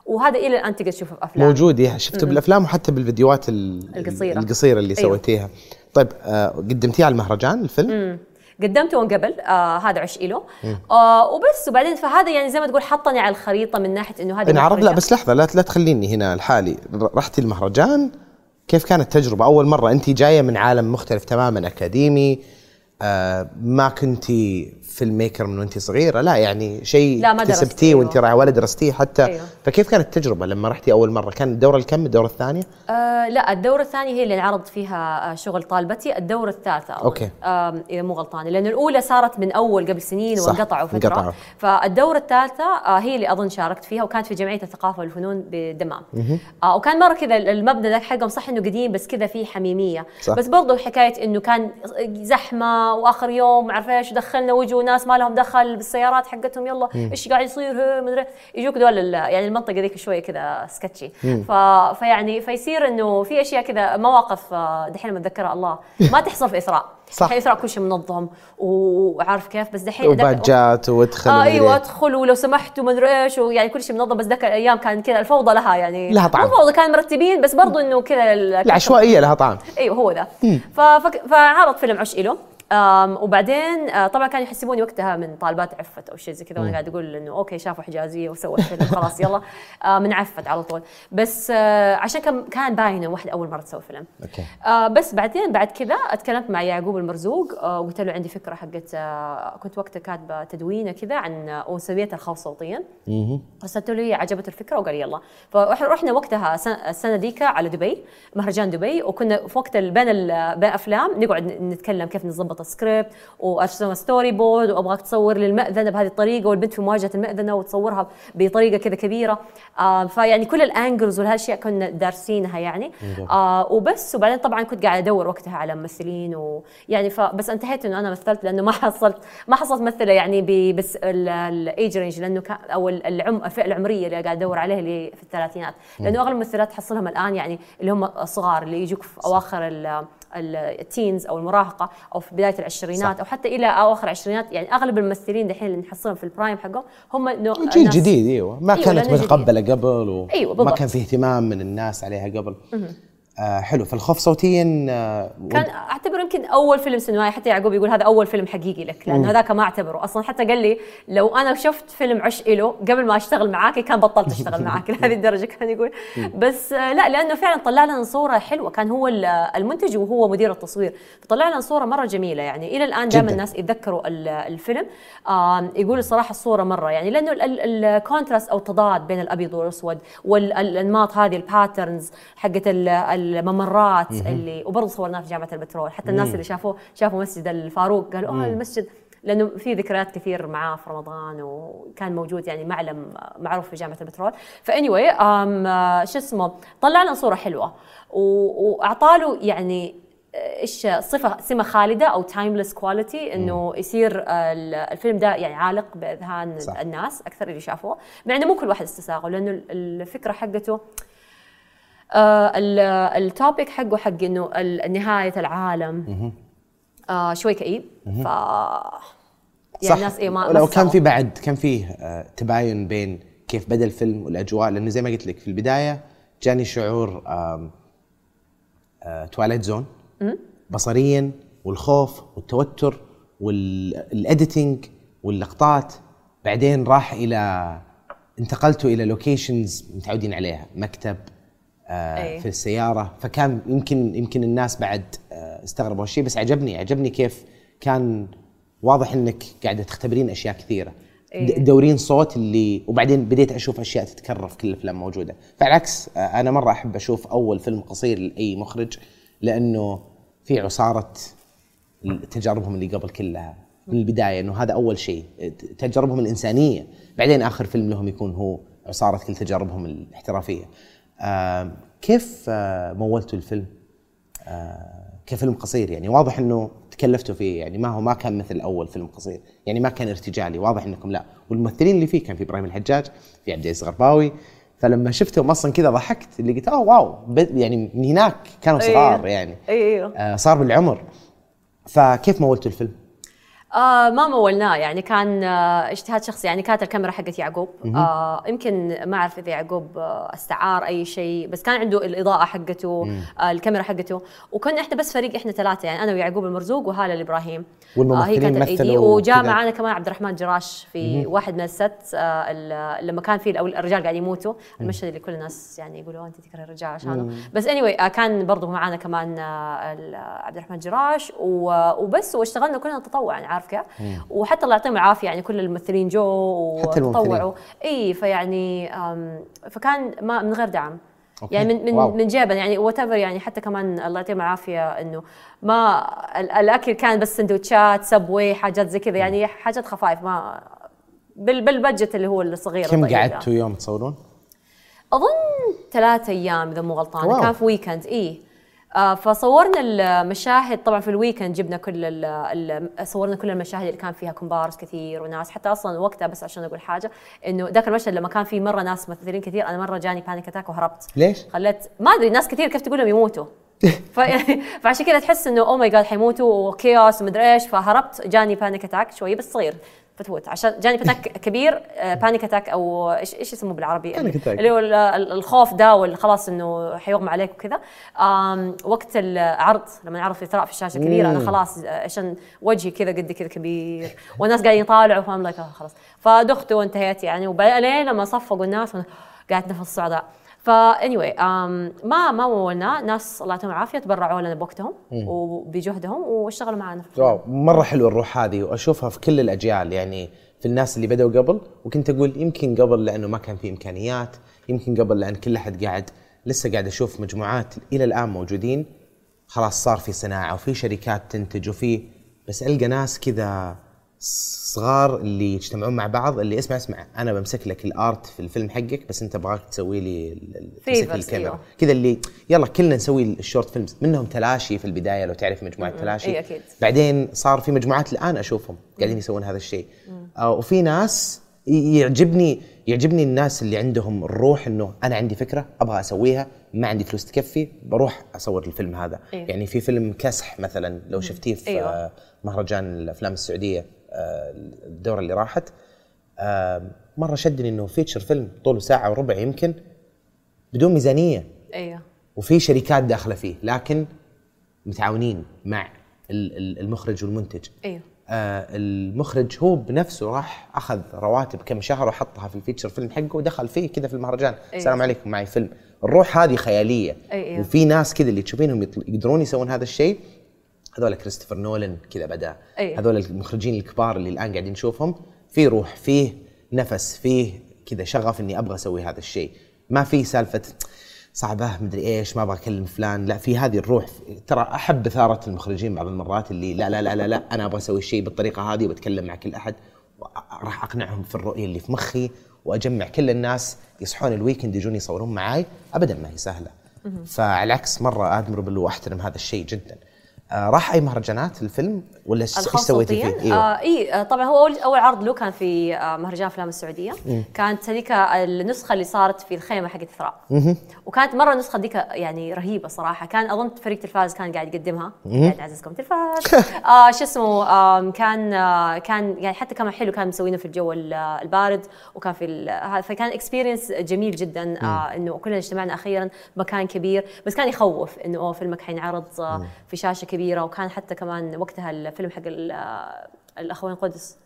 وهذا إلى الآن تقدر تشوفه في أفلام. موجود شفته بالأفلام وحتى بالفيديوهات ال- القصيرة. القصيرة اللي أيوه. سويتيها. طيب آه قدمتيه على المهرجان الفيلم؟ قدمته من قبل آه هذا عش له آه وبس. وبعدين فهذا يعني زي ما تقول حطني على الخريطة من ناحية إنه هذه نعرف لا. بس لحظة لا لا تخليني هنا لحالي. رحتي المهرجان كيف كانت التجربة؟ أول مرة انت جاية من عالم مختلف تماما أكاديمي ما كنتي فيلم ميكر من وانت صغيرة لا يعني شيء لا، ما اكتسبتيه أيوه. وانت رايحة ولا درستيه حتى أيوه. فكيف كانت التجربة لما رحتي أول مرة كان الدورة الكم الدورة الثانية آه لا الدورة الثانية هي اللي انعرض فيها آه، شغل طالبتي، الدورة الثالثة أظن. أوكي. آم، إذا مو غلطانة، لأن الأولى صارت من أول قبل سنين وانقطعوا فترة. انقطعوا. فالدورة الثالثة آه هي اللي أظن شاركت فيها وكانت في جمعية الثقافة والفنون بدمام. آه وكان مرة كذا المبنى ذاك حقهم صح إنه قديم بس كذا فيه حميمية. صح. بس برضه حكاية إنه كان زحمة وآخر يوم ما إيش دخلنا وجوا ناس ما لهم دخل بالسيارات حقتهم يلا إيش قاعد يصير؟ ها، مدري يجوك دول يعني المنطقة ذيك شوية كذا sketchy. ف... فيعني فيصير إنه في أشياء كذا مواقف آه، دحين لما اتذكرها الله. ما تحصل في إثراء. صح. الحين كل شيء منظم وعارف كيف؟ بس دحين وباجات وادخل ومدري أيوه. أدخل ولو سمحتوا ما أدري إيش ويعني كل شيء منظم بس ذاك الأيام كان كذا الفوضى لها يعني. لها طعم. مو فوضى كان مرتبين بس برضو إنه كذا ال- العشوائية لها طعم. أيوه هو ذا. فعرض فيلم عش آم، وبعدين آه، طبعا كانوا يحسبوني وقتها من طالبات عفت أو شيء زي كذا وأنا قاعد أقول إنه okay شافوا حجازيه وسووا فيلم خلاص يلا. آه، من عفت على طول. بس آه، عشان كان كان باين انه واحدة أول مرة تسوي فيلم. okay. آه بس بعدين بعد كذا أتكلمت مع يعقوب المرزوق وقلت له عندي فكرة حقت كنت وقتها كاتبة تدوينة كذا عن وسويتها الخوف صوتيا. ارسلت له عجبته الفكرة وقال يلا. فرحنا وقتها السنة ذيك على دبي مهرجان دبي وكنا في وقت بين ال- بين أفلام نقعد نتكلم كيف نظبط سكريبت وارسم storyboard وأبغاك تصور للمأذنه بهذه الطريقة والبنت في مواجهة المأذنة وتصورها بطريقة كذا كبيرة. آه فيعني كل ال angles والاشياء كنا دارسينها يعني. آه وبس وبعدين طبعا كنت قاعدة أدور وقتها على ممثلين ويعني فبس انتهيت إنه أنا مثلت لأنه ما حصلت ما حصلت ممثله يعني بس ال age range لأنه كان أو العم الفئة العمرية اللي قاعد أدور عليها اللي في الثلاثينات. لأنه أغلب الممثلات تحصلهم الآن يعني اللي هم صغار اللي يجوك في أواخر ال teens أو المراهقة أو في بداية العشرينات صح. أو حتى إلى أواخر العشرينات يعني أغلب الممثلين دحين اللي نحصلهم في ال prime حقهم هم جيل جديد إيوه. ما أيوة كانت متقبلة قبل وما أيوة كان في اهتمام من الناس عليها قبل. آه حلو. فالخوف صوتيا آه كان اعتبر يمكن أول فيلم سينمائي. حتى يعقوب يقول هذا أول فيلم حقيقي لك لأنه هذاك ما أعتبره. أصلا حتى قال لي لو أنا شفت فيلم عش إله قبل ما أشتغل معاك كان بطلت أشتغل معاك لهذه الدرجة كان يقول. بس آه لا لأنه فعلا طلع لنا صورة حلوة. كان هو المنتج وهو مدير التصوير. فطلع لنا صورة مرة جميلة. يعني إلى الآن دائما الناس يتذكروا الفيلم. آه يقول الصراحة الصورة مرة. يعني لأنه ال contrast أو التضاد بين الأبيض والأسود والانماط هذه ال patterns حقت الممرات اللي وبرضه صورناه في جامعة البترول. حتى الناس اللي شافوه شافوا مسجد الفاروق قالوا آه المسجد لأنه في ذكريات كثير معاه في رمضان وكان موجود يعني معلم معروف في جامعة البترول. ف anyway شو اسمه طلع لنا صورة حلوة. واعطى له يعني إيش صفه سمة خالدة أو timeless quality إنه يصير الفيلم ده يعني عالق بأذهان صح. الناس أكثر اللي شافوه. مع إنه مو كل واحد استساغه لأنه الفكرة حقته آه ال topic حقه حق إنه نهاية العالم. آه شوي كئيب. ف يعني الناس إيه ما لو كان في بعد كان فيه آه تباين بين كيف بدأ الفيلم والأجواء لأنه زي ما قلت لك في البداية جاني شعور آه Twilight Zone بصريا والخوف والتوتر وال editing واللقطات. بعدين راح إلى انتقلتوا إلى locations متعودين عليها. مكتب آه في السيارة. فكان يمكن يمكن الناس بعد آه استغربوا هالشيء بس عجبني عجبني كيف كان واضح إنك قاعدة تختبرين أشياء كثيرة. إيه؟ تدورين صوت اللي وبعدين بديت أشوف أشياء تتكرر في كل الأفلام موجودة. فالعكس آه أنا مرة أحب أشوف أول فيلم قصير لأي مخرج لأنه في عصارة تجاربهم اللي قبل كلها من البداية إنه هذا أول شيء تجاربهم الإنسانية. بعدين آخر فيلم لهم يكون هو عصارة كل تجاربهم الاحترافية. كيف آه مولتوا الفيلم؟ آه كفيلم قصير يعني. واضح إنه تكلفتوا فيه يعني. ما هو ما كان مثل أول فيلم قصير يعني. ما كان ارتجالي. واضح إنكم لا. والممثلين اللي فيه كان في إبراهيم الحجاج في عبد العزيز غرباوي. فلما شفتهم أصلا كذا ضحكت اللي قلت اوه واو. يعني من هناك كانوا صغار يعني. أيوه آه صار بالعمر. فكيف مولتوا الفيلم؟ آه ما مولناه. يعني كان آه اجتهاد شخصي. يعني كانت الكاميرا حقت يعقوب. آه يمكن ما أعرف إذا يعقوب آه استعار أي شيء بس كان عنده الإضاءة حقته آه الكاميرا حقته. وكنا إحنا بس فريق إحنا ثلاثة. يعني أنا ويعقوب المرزوق وهالة الإبراهيم. آه هي كانت الايدي وجاء معنا كمان عبد الرحمن جراش في مم. واحد من الست آه لما كان في الرجال قاعد يموتوا. المشهد اللي كل الناس يعني يقولوا أنت تكره الرجال عشانه. بس اني anyway آه كان برضه معنا كمان آه عبد الرحمن جراش. وبس واشتغلنا كلنا تطوعا. يعني عارف كيف وحتى الله يعطيهم العافية يعني كل الممثلين جو وتطوعوا. إي فيعني فكان ما من غير دعم. أوكي. يعني من من wow. من جيبنا يعني what يعني حتى كمان الله يعطيهم العافية إنه ما الأكل كان بس سندوتشات سبوي حاجات زي كذا يعني حاجات خفايف ما بال budget اللي هو الصغير كم قعدتوا يوم تصورون؟ أظن ثلاثة أيام إذا مو غلطانه كان في weekend إي. فصورنا المشاهد طبعا في ال weekend جبنا كل صورنا كل المشاهد اللي كان فيها كومبارس كثير وناس حتى أصلا وقتها بس عشان أقول حاجة إنه ذاك المشهد لما كان في مرة ناس ممثلين كثير أنا مرة جاني panic attack وهربت. ليش؟ خليت ما أدري ناس كثير كيف تقول لهم يموتوا. فعشان كذا تحس إنه oh my God حيموتوا و chaos ومدري إيش فهربت جاني panic attack شوي بس صغير. فتفوت عشان جاني attack كبير panic attack أو إيش إيش يسموه بالعربي؟ اللي هو الخوف ده واللي خلاص إنه حيغمى عليك وكذا. وقت العرض لما العرض في في الشاشة كبيره أنا خلاص عشان وجهي كذا قد كذا كبير. والناس قاعدين يطالعوا فاهم like خلاص. فدخت وانتهيت يعني. وبعدين لما صفقوا الناس قاعد أتنفس الصعداء ف anyway um, ما ما مولنا ناس الله يعطيهم العافية تبرعوا لنا بوقتهم وبجهدهم واشتغلوا معنا. واو مرة حلوة الروح هذه وأشوفها في كل الأجيال يعني في الناس اللي بدأوا قبل. وكنت أقول يمكن قبل لأنه ما كان في إمكانيات يمكن قبل لأن كل أحد قاعد لسه قاعد أشوف مجموعات إلى الآن موجودين. خلاص صار في صناعة وفي شركات تنتج وفي بس ألقى ناس كذا صغار اللي يجتمعون مع بعض اللي اسمع اسمع أنا بمسك لك الآرت في الفيلم حقك بس أنت أبغاك تسوي لي تمسك الكاميرا. أيوه. كذا اللي يلا كلنا نسوي ال short films منهم تلاشي في البداية لو تعرف مجموعة تلاشي. إي أكيد. بعدين صار في مجموعات الآن أشوفهم قاعدين يسوون هذا الشيء. آه وفي ناس يعجبني يعجبني الناس اللي عندهم الروح إنه أنا عندي فكرة أبغى أسويها ما عندي فلوس تكفى بروح أصور الفيلم هذا. أيوه. يعني في فيلم كسح مثلا لو شفتيه في. آه، مهرجان الأفلام السعودية. الدورة اللي راحت. آه، مرة شدني إنه feature film طوله ساعة وربع يمكن بدون ميزانية. أيوه. وفي شركات داخلة فيه لكن متعاونين مع ال- ال- المخرج والمنتج. أيوه. آه المخرج هو بنفسه راح أخذ رواتب كم شهر وحطها في الفيتشر فيلم حقه ودخل فيه كذا في المهرجان. أيوة. السلام عليكم معي فيلم. الروح هذه خيالية. أيوة. وفي ناس كذا اللي تشوفينهم يقدرون يسوون هذا الشيء. هذول كريستوفر نولن كذا بدا. أيوة. هذول المخرجين الكبار اللي الآن قاعدين نشوفهم في روح فيه نفس فيه كذا شغف إني أبغى أسوي هذا الشيء. ما في سالفة صعبة مدري إيش ما أبغى أكلم فلان. لا في هذه الروح. ترى أحب اثاره المخرجين بعض المرات اللي لا لا لا لا, لا أنا أبغى أسوي الشيء بالطريقة هذه وبتكلم مع كل أحد. راح أقنعهم في الرؤية اللي في مخي وأجمع كل الناس يصحون ال weekend يجون يصورون معاي. ابدا ما هي سهلة. فعلى العكس مرة admirable واحترم هذا الشيء جدا. راح أي مهرجانات الفيلم ولا إيش سويتي فيه؟ آه إي آه طبعا هو اول أول عرض له كان في آه مهرجان أفلام السعودية. كانت هذيك النسخة اللي صارت في الخيمة حقت ثراء. وكانت مرة النسخة ديك يعني رهيبة صراحة. كان أظن فريق تلفاز كان قاعد يقدمها. قاعد يعززكم. تلفاز. آه شو اسمه آه كان آه كان يعني حتى كمان حلو كان مسوينه في الجو ال- البارد وكان في فكان experience جميل جدا آه إنه كلنا اجتمعنا أخيرا مكان كبير. بس كان يخوف إنه oh فيلمك حينعرض آه في شاشة كبيرة. وكان حتى كمان وقتها الفيلم حق آه، الأخوين قدس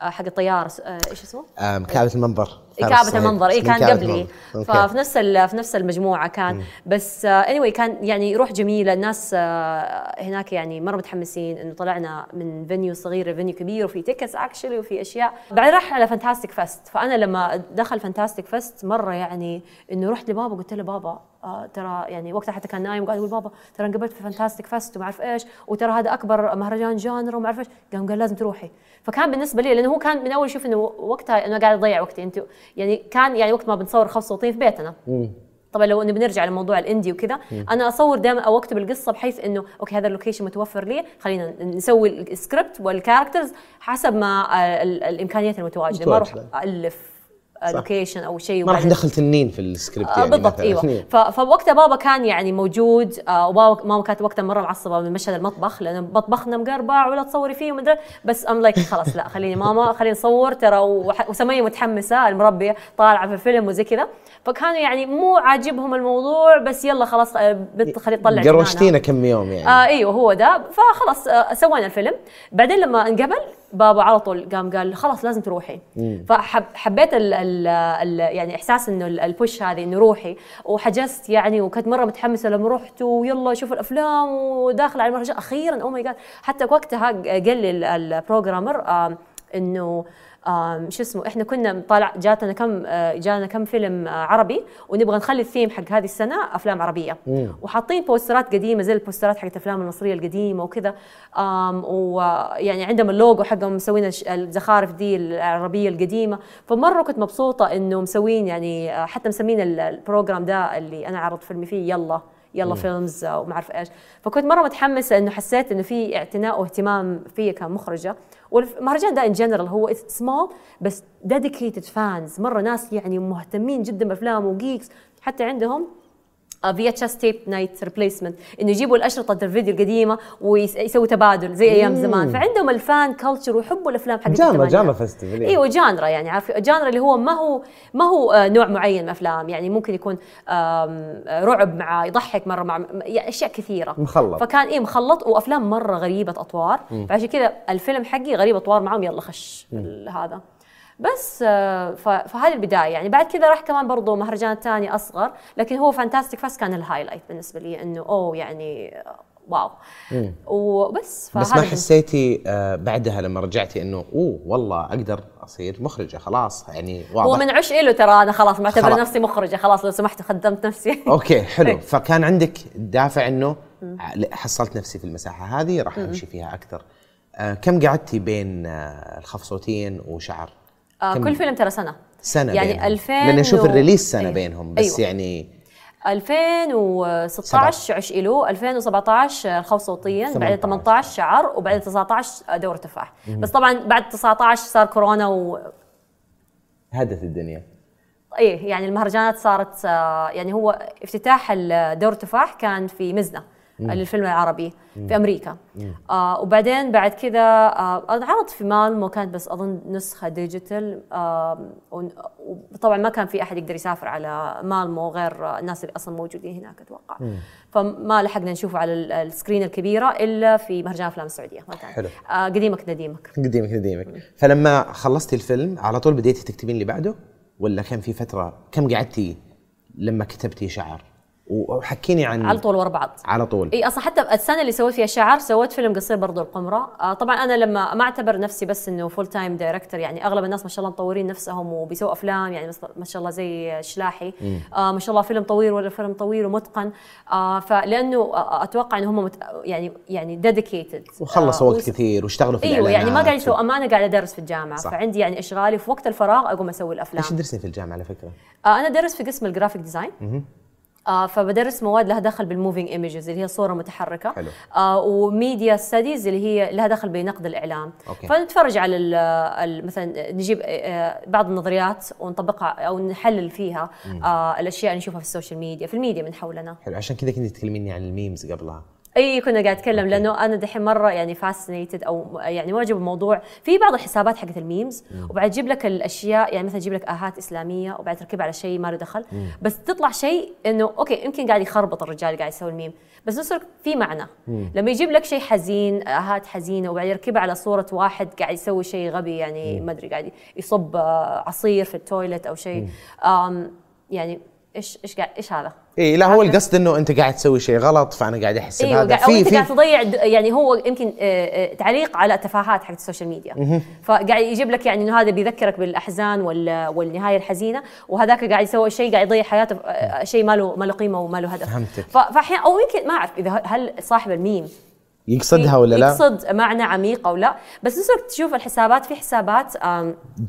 آه، حق الطياره آه، إيش اسمه؟ آه كعبة صهيب. المنظر. اي كان قبلي. ففي نفس في نفس المجموعة كان. بس اني anyway كان يعني روح جميلة. الناس آه، هناك يعني مرة متحمسين إنه طلعنا من venue صغير ل venue كبير وفي tickets actually وفي أشياء. بعدين راح على Fantastic Fest فأنا لما دخل Fantastic Fest مرة يعني إنه رحت لبابا قلت له بابا آه ترى يعني وقتها حتى كان نايم وقاعد يقول بابا ترى انقبلت في Fantastic Fest وما أعرف إيش وترى هذا أكبر مهرجان genre وما أعرف إيش. قام قال لازم تروحي. فكان بالنسبة لي لأنه هو كان من أول يشوف إنه وقتها إنه قاعد اضيع وقتي. انت يعني كان يعني وقت ما بنصور خاص صوتين في بيتنا. طبعا لو انه بنرجع لموضوع ال indie وكذا أنا أصور دائما أو أكتب القصة بحيث إنه أوكي هذا ال location متوفر لي خلينا نسوي ال script وال characters حسب ما ال- الإمكانيات المتواجدة. ما أروح. ألف. location أو شيء ما راح ندخل تنين في السكريبت آه يعني بالضبط مثلاً. إيوه. ف- فوقتها بابا كان يعني موجود آه وبابا ماما كانت وقتها مرة معصبة من مشهد المطبخ لأن مطبخنا مقربع ولا تصوري فيه ومدري بس I'm like خلاص لا خليني ماما خلينا نصور ترى وسميه متحمسة المربية طالعة في الفيلم وزي كذا فكانوا يعني مو عاجبهم الموضوع بس يلا خلاص آه، بنت خلينا تطلع. قروشتينا كم يوم يعني. آه إيوه هو ده. فخلاص آه سوينا الفيلم. بعدين لما انقبل بابا على طول قام قال خلاص لازم تروحي. فحبيت ال ال ال يعني إحساس إنه ال- push هذه إنه روحي. وحجزت يعني وكنت مرة متحمسة لما رحت ويلا شوف الأفلام وداخله على المهرجان أخيرا oh my God حتى وقتها قال لي ال- programmer إنه شو اسمه إحنا كنا طالع جاتنا كم آه، جانا كم فيلم آه، عربي ونبغى نخلي الثيم حق هذه السنة أفلام عربية. وحاطين بوسترات قديمة زي البوسترات حقت الافلام المصرية القديمة وكذا. ويعني عندهم اللوجو حقهم مسوين الزخارف دي العربية القديمة. فمرة كنت مبسوطة إنه مسوين يعني آه، حتى مسمين ال- ال program ده اللي أنا عرضت فيلمي فيه يلا. يلا films آه، وما أعرف إيش. فكنت مرة متحمسة إنه حسيت إنه في اعتناء واهتمام فيا كمخرجة. والمهرجان ده in general هو سمول بس dedicated fans مرة ناس يعني مهتمين جدا بأفلام و geeks حتى عندهم VHS tape night replacement إنه يجيبوا الأشرطة الفيديو القديمة ويسووا تبادل زي أيام زمان. فعندهم ال fan culture ويحبوا الافلام حقت genre. genre festival إيوه genre يعني عارف genre اللي هو ما هو ما هو آه، نوع معين من الافلام يعني ممكن يكون رعب مع يضحك مرة مع أشياء كثيرة. مخلط. فكان إيه مخلط وأفلام مرة غريبة أطوار. فعشان كذا الفيلم حقي غريب أطوار معهم. يلا خش هذا. بس آه، فهذه البداية. يعني بعد كذا راح كمان برضو مهرجان ثاني أصغر لكن هو Fantastic Fest كان ال highlight بالنسبة لي إنه أوه يعني آه، wow. وبس بس ما حسيتي آه بعدها لما رجعتي إنه أوه والله أقدر أصير مخرجة خلاص يعني واضح. هو من عش له ترى أنا خلاص معتبره خلاص. نفسي مخرجة خلاص لو سمحت خدمت نفسي. أوكي حلو. إيه. فكان عندك دافع إنه حصلت نفسي في المساحة هذه راح أمشي فيها أكثر. كم قعدتي بين الخف صوتيا وشعر؟ آه كل فيلم ترى سنة. سنة يعني بينهم. 2000 لأن أشوف و- الريليس سنة أيوة. بينهم بس أيوة. يعني 2016 عش إلو 2017 الخوف صوتيا بعدين 18 شعر وبعدين 19 دور تفاح. بس طبعا بعد 19 صار كورونا و هدت الدنيا. إيه يعني المهرجانات صارت آه، يعني هو افتتاح دور تفاح كان في مزنة للفيلم العربي في أمريكا. آه وبعدين بعد كذا آه انعرض في مالمو كانت بس أظن نسخة ديجيتال آه وطبعا ما كان في أحد يقدر يسافر على مالمو غير الناس اللي أصلا موجودين هناك أتوقع. فما لحقنا نشوفه على ال- ال screen الكبيرة إلا في مهرجان أفلام السعودية. ما كان. حلو. آه قديمك نديمك. قديمك قديمك فلما خلصتي الفيلم على طول بديتي تكتبين اللي بعده؟ ولا كان في فترة كم قعدتي لما كتبتي شعر؟ وحكيني عن على طول ورا بعض. على طول. إي أصلا حتى السنة اللي سويت فيها شعر سويت فيلم قصير برضو القمرة. آه طبعا أنا لما ما أعتبر نفسي بس إنه full time director يعني أغلب الناس ما شاء الله مطورين نفسهم وبيسووا أفلام يعني ما شاء الله زي شلاحي. آه ما شاء الله فيلم طويل ولا فيلم طويل ومتقن. آه فلأنه آه أتوقع انه هم مت يعني يعني dedicated وخلصوا وقت كثير واشتغلوا في إيوه يعني ما قاعد يسوي اما أنا قاعدة أدرس في الجامعة صح. فعندي يعني إشغالي في وقت الفراغ أقوم أسوي الأفلام. إيش تدرسين في الجامعة على فكرة؟ آه أنا أدرس في قسم ال graphic design آه فبدرس مواد لها دخل بال moving images اللي هي صورة متحركة. حلو. آه و media studies اللي هي لها دخل بنقد الإعلام. okay. فنتفرج على ال ال مثلا نجيب آه بعض النظريات ونطبقها أو نحلل فيها آه الأشياء اللي نشوفها في ال social media في الميديا من حولنا. حلو. عشان كذا كنت تكلميني عن ال memes قبلها. اي كنا قاعد أتكلم لأنه أنا دحين مرة يعني fascinated أو يعني معجب بالموضوع. في بعض الحسابات حقت ال memes وبعد تجيب لك الأشياء يعني مثلا تجيب لك آهات إسلامية وبعد تركبها على شيء ما له دخل. بس تطلع شيء إنه okay يمكن قاعد يخربط الرجال اللي قاعد يسوي الميم. بس نفس في معنى. لما يجيب لك شيء حزين آهات حزينة وبعد يركبها على صورة واحد قاعد يسوي شيء غبي يعني ما أدري قاعد يصب آه، عصير في ال toilet أو شيء. يعني إيش إيش قاعد إيش هذا؟ اي لا هو القصد إنه أنت قاعد تسوي شيء غلط فأنا قاعد أحس أيوه بهذا أو أنت في قاعد في تضيع يعني هو يمكن آه، آه، تعليق على التفاهات حقت ال social media فقاعد يجيب لك يعني إنه هذا بيذكرك بالأحزان وال- والنهاية الحزينة وهذاك قاعد يسوي شيء قاعد يضيع حياته آه، شيء ما له ما له قيمة وما له هدف فهمتك. فاحيانا أو يمكن ما أعرف إذا هل صاحب الميم يقصدها ولا لا؟ يقصد معنى عميق أو لا. بس الوقت تشوف الحسابات في حسابات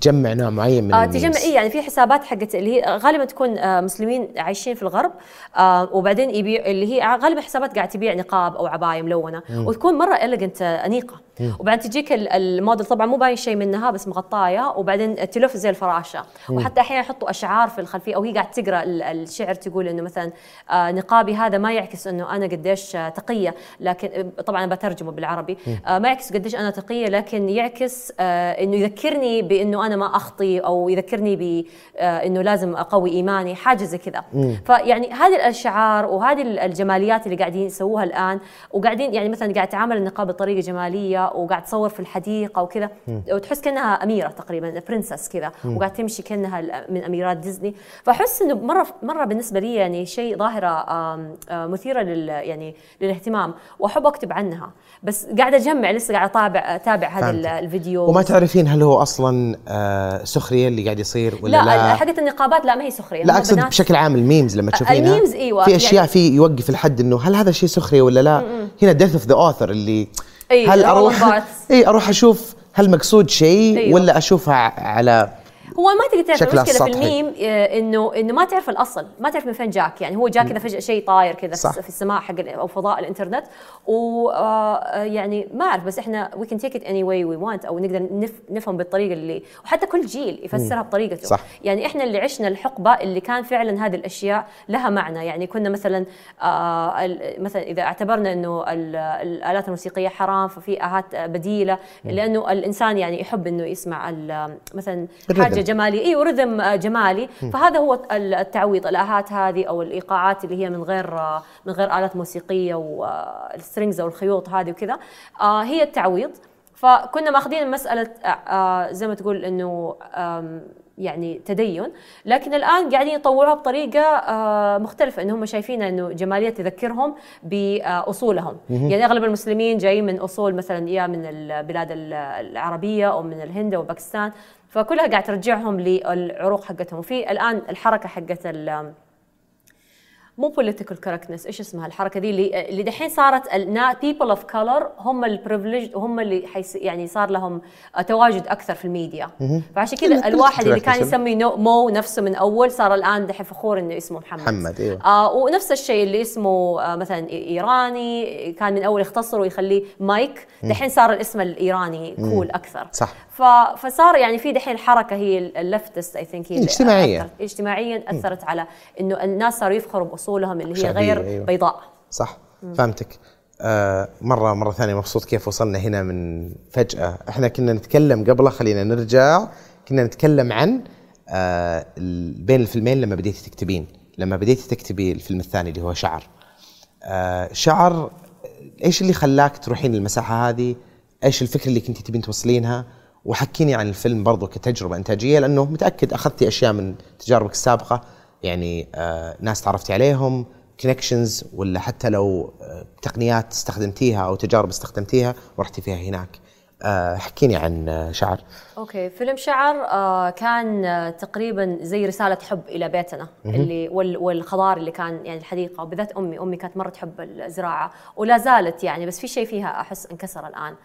تجمع نوع معين من آه. تجمع اي يعني في حسابات حقت اللي هي غالبا تكون آه مسلمين عايشين في الغرب آه وبعدين يبيع اللي هي غالبا حسابات قاعد تبيع نقاب أو عباية ملونة وتكون مرة إليجنت أنيقة. وبعدين تجيك ال- الموديل طبعا مو باين شيء منها بس مغطاية وبعدين تلف زي الفراشة. وحتى أحيانا يحطوا أشعار في الخلفية أو هي قاعد تقرأ ال- الشعر تقول إنه مثلا آه نقابي هذا ما يعكس إنه أنا قديش آه، تقية. لكن آه، طبعا أنا بترجمه بالعربي. آه ما يعكس قديش أنا تقية لكن يعكس آه إنه يذكرني بإنه أنا ما أخطي أو يذكرني بانه لازم أقوي إيماني حاجة زي كذا. فيعني هذه الأشعار وهذه ال- الجماليات اللي قاعدين يسووها الآن وقاعدين يعني مثلا قاعد تعامل النقاب بطريقة جمالية وقاعد تصور في الحديقة وكذا وتحس كأنها أميرة تقريبا برنسس كذا وقاعد تمشي كأنها من أميرات ديزني. فأحس إنه مرة مرة بالنسبة لي يعني شيء ظاهرة آه، مثيرة لل يعني للاهتمام وأحب أكتب عنها. بس قاعدة أجمع لسه قاعدة اتابع أتابع هذا. الفيديو. وما تعرفين هل هو أصلا آه سخرية اللي قاعد يصير ولا لا, لا, حقت النقابات لا ما هي سخرية. لا أقصد بشكل عام ال memes لما تشوفينها. ال memes أيوة، في أشياء يعني- في يوقف الحد إنه هل هذا شيء سخريه ولا لا؟ هنا death of the author اللي أيوة، هل أروح. اي أروح أشوف هل مقصود شيء أيوة. ولا أشوفها على هو ما تقدر تعرف المشكلة في. الميم آه، انه إنه ما تعرف الأصل ما تعرف من فين جاك يعني هو جاء كذا فجأة شيء طاير كذا. في السماء حق أو فضاء الإنترنت و آه، يعني ما أعرف بس إحنا we can take it any way we want أو نقدر نف نفهم بالطريقة اللي وحتى كل جيل يفسرها بطريقته صح. يعني إحنا اللي عشنا الحقبة اللي كان فعلا هذه الأشياء لها معنى يعني كنا مثلا آه مثلا إذا اعتبرنا إنه ال- الآلات الموسيقية حرام ففي الات بديلة لأنه الإنسان يعني يحب إنه يسمع مثلا. حاجة جمالي. اي و rhythm آه، جمالي. فهذا هو ال- التعويض الآهات هذه أو الإيقاعات اللي هي من غير آه، من غير آلات موسيقية وال strings أو الخيوط هذه وكذا آه، هي التعويض. فكنا ماخذين مسألة آه، آه، زي ما تقول إنه يعني تدين. لكن الآن قاعدين يطوروها بطريقة آه، مختلفة انهم شايفين إنه جمالية تذكرهم بأصولهم. يعني أغلب المسلمين جايين من أصول مثلا يا من البلاد ال- العربية أو من الهند أو باكستان. فكلها قاعد ترجعهم للعروق حقتهم. وفي الآن الحركة حقت مو political correctness إيش اسمها الحركة دي؟ اللي اللي دحين صارت people of color هم ال privilege هم اللي حيس يعني صار لهم تواجد أكثر في الميديا. فعشان كذا الواحد اللي كان يسمي مو نفسه من أول صار الآن دحين فخور إنه اسمه محمد. محمد أيوه آه ونفس الشيء اللي اسمه آه مثلا إيراني كان من أول يختصر ويخليه مايك. دحين صار الاسم الإيراني cool أكثر. صح. فصار يعني في دحين الحركه هي ال leftist I think هي اجتماعيا اجتماعيا أثرت على إنه الناس صاروا يفخروا بأصولهم اللي هي غير أيوة. بيضاء. صح. مم. فهمتك. آه مرة مرة ثانية مبسوط كيف وصلنا هنا من فجأة. إحنا كنا نتكلم قبله خلينا نرجع كنا نتكلم عن آه بين الفيلمين لما بديتي تكتبين. لما بديتي تكتبي الفيلم الثاني اللي هو شعر. آه شعر إيش اللي خلاك تروحين المساحة هذه؟ إيش الفكرة اللي كنتي تبين توصلينها؟ وحكيني عن الفيلم برضو كتجربة إنتاجية لأنه متأكد أخذتي أشياء من تجاربك السابقة يعني آه ناس تعرفتي عليهم connections ولا حتى لو آه تقنيات استخدمتيها أو تجارب استخدمتيها ورحتي فيها هناك. حكيني عن آه شعر. okay فيلم شعر آه كان آه تقريبا زي رسالة حب إلى بيتنا اللي والخضار اللي كان يعني الحديقة. وبالذات أمي أمي كانت مرة تحب الزراعة ولا زالت يعني بس في شيء فيها أحس انكسر الآن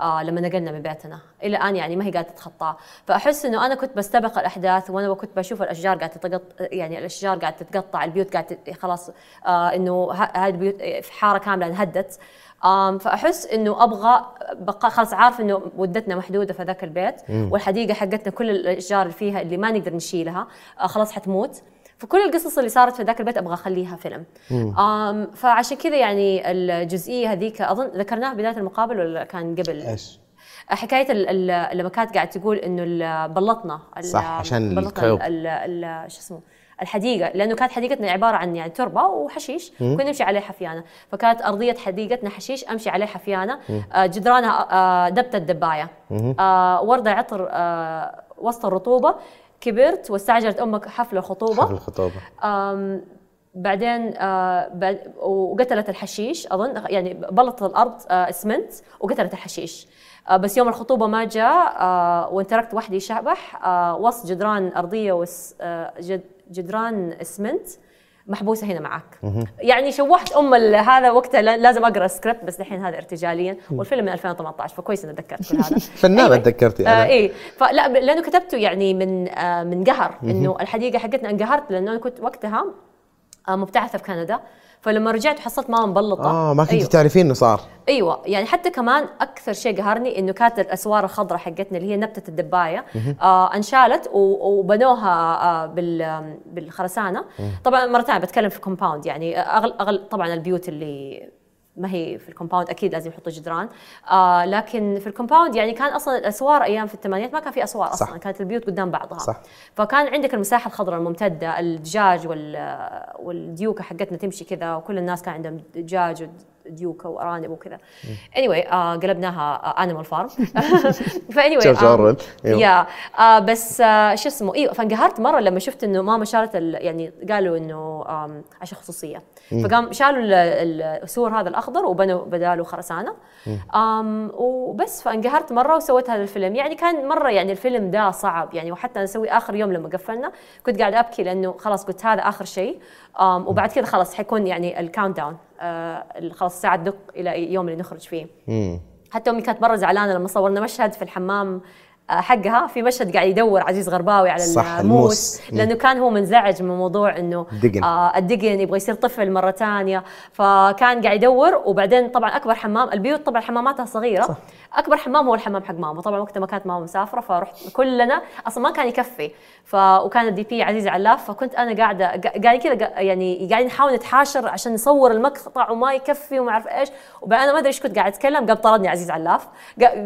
آه لما نقلنا من بيتنا. إلى الآن يعني ما هي قاعدة تتخطاه فأحس إنه أنا كنت بستبق الأحداث وأنا كنت بشوف الأشجار قاعدة تتقطع يعني الأشجار قاعدة تتقطع البيوت قاعدة خلاص آه إنه هذه البيوت في حارة كاملة انهدت. فأحس إنه أبغى بقى خلاص عارف إنه مدتنا محدودة في ذاك البيت مم. والحديقة حقتنا كل الأشجار اللي فيها اللي ما نقدر نشيلها آه، خلاص حتموت. فكل القصص اللي صارت في ذاك البيت أبغى أخليها فيلم. فعشان كذا يعني الجزئية هذيك أظن ذكرناها بداية المقابل ولا كان قبل؟ إيش؟ حكاية لما كانت قاعد تقول إنه بلطنا صح عشان الكيوب شو اسمه؟ الحديقة لأنه كانت حديقتنا عبارة عن يعني تربة وحشيش كنا نمشي عليه حفيانة. فكانت أرضية حديقتنا حشيش أمشي عليه حفيانة. آه جدرانها آه نبته دبايه آه وردة عطر آه وسط الرطوبة. كبرت واستعجلت أمك حفل الخطوبة. حفل الخطوبة. بعدين آه بعد وقتلت الحشيش أظن يعني بلطت الأرض آه اسمنت وقتلت الحشيش. آه بس يوم الخطوبة ما جاء آه وانت تركت وحدي شعبح آه وسط جدران أرضية وس آه جد جدران اسمنت محبوسة هنا معك. يعني شوحت أم هذا وقتها لازم أقرأ سكريبت بس الحين هذا ارتجاليا. والفيلم من 2018 فكويس إني تذكرت كل هذا. فنانة أيوة. تذكرتي أنا. آه اي فلا لأنه كتبته يعني من آه من قهر إنه الحديقة حقتنا انقهرت لأنه أنا كنت وقتها آه مبتعثة في كندا. فلما رجعت حصلت ماما مبلطه آه ما كنت أيوة. تعرفين إنه صار. أيوه يعني حتى كمان أكثر شيء قهرني إنه كانت الأسوار الخضراء حقتنا اللي هي نبتة الدباية آه انشالت وبنوها آه بال بالخرسانة. طبعا مرة ثانية بتكلم في compound يعني اغل اغل طبعا البيوت اللي ما هي في ال compound أكيد لازم يحطوا جدران. آه لكن في ال compound يعني كان أصلا الأسوار أيام في الثمانينات ما كان في أسوار أصلا صح. كانت البيوت قدام بعضها. صح. فكان عندك المساحة الخضراء الممتدة الدجاج وال والديوكة حقتنا تمشي كذا وكل الناس كان عندهم دجاج ديوكه وأرانب وكذا. anyway, آه قلبناها animal farm ف anyway يا بس آه شو اسمه؟ أيوه فانقهرت مرة لما شفت إنه ماما شالت يعني قالوا إنه عشان خصوصية. فقام شالوا السور هذا الأخضر وبنوا بداله خرسانة. آم وبس فانقهرت مرة وسويت هذا الفيلم يعني كان مرة يعني الفيلم ده صعب. يعني وحتى نسوي آخر يوم لما قفلنا كنت قاعدة أبكي لأنه خلاص قلت هذا آخر شيء. وبعد كذا خلاص حيكون يعني ال countdown آه خلاص الساعة تدق إلى يوم اللي نخرج فيه. حتى أمي كانت مرة زعلانة لما صورنا مشهد في الحمام حقها في مشهد قاعد يدور عزيز غرباوي على صح الموس, الموس. لأنه كان هو منزعج من موضوع إنه الدقن آه الدقن يبغى يصير طفل مرة ثانية. فكان قاعد يدور وبعدين طبعا أكبر حمام البيوت طبعا حماماتها صغيرة. صح. أكبر حمام هو الحمام حق ماما. طبعا وقتها ما كانت ماما مسافرة فرحت كلنا. أصلا ما كان يكفي. ف وكان ال DP عزيز علاف. فكنت أنا قاعدة قاعد كذا يعني قاعدين نحاول نتحاشر عشان نصور المقطع وما يكفي وما أعرف إيش. وبعدين أنا ما أدري إيش كنت قاعد أتكلم. قام طردني عزيز علاف.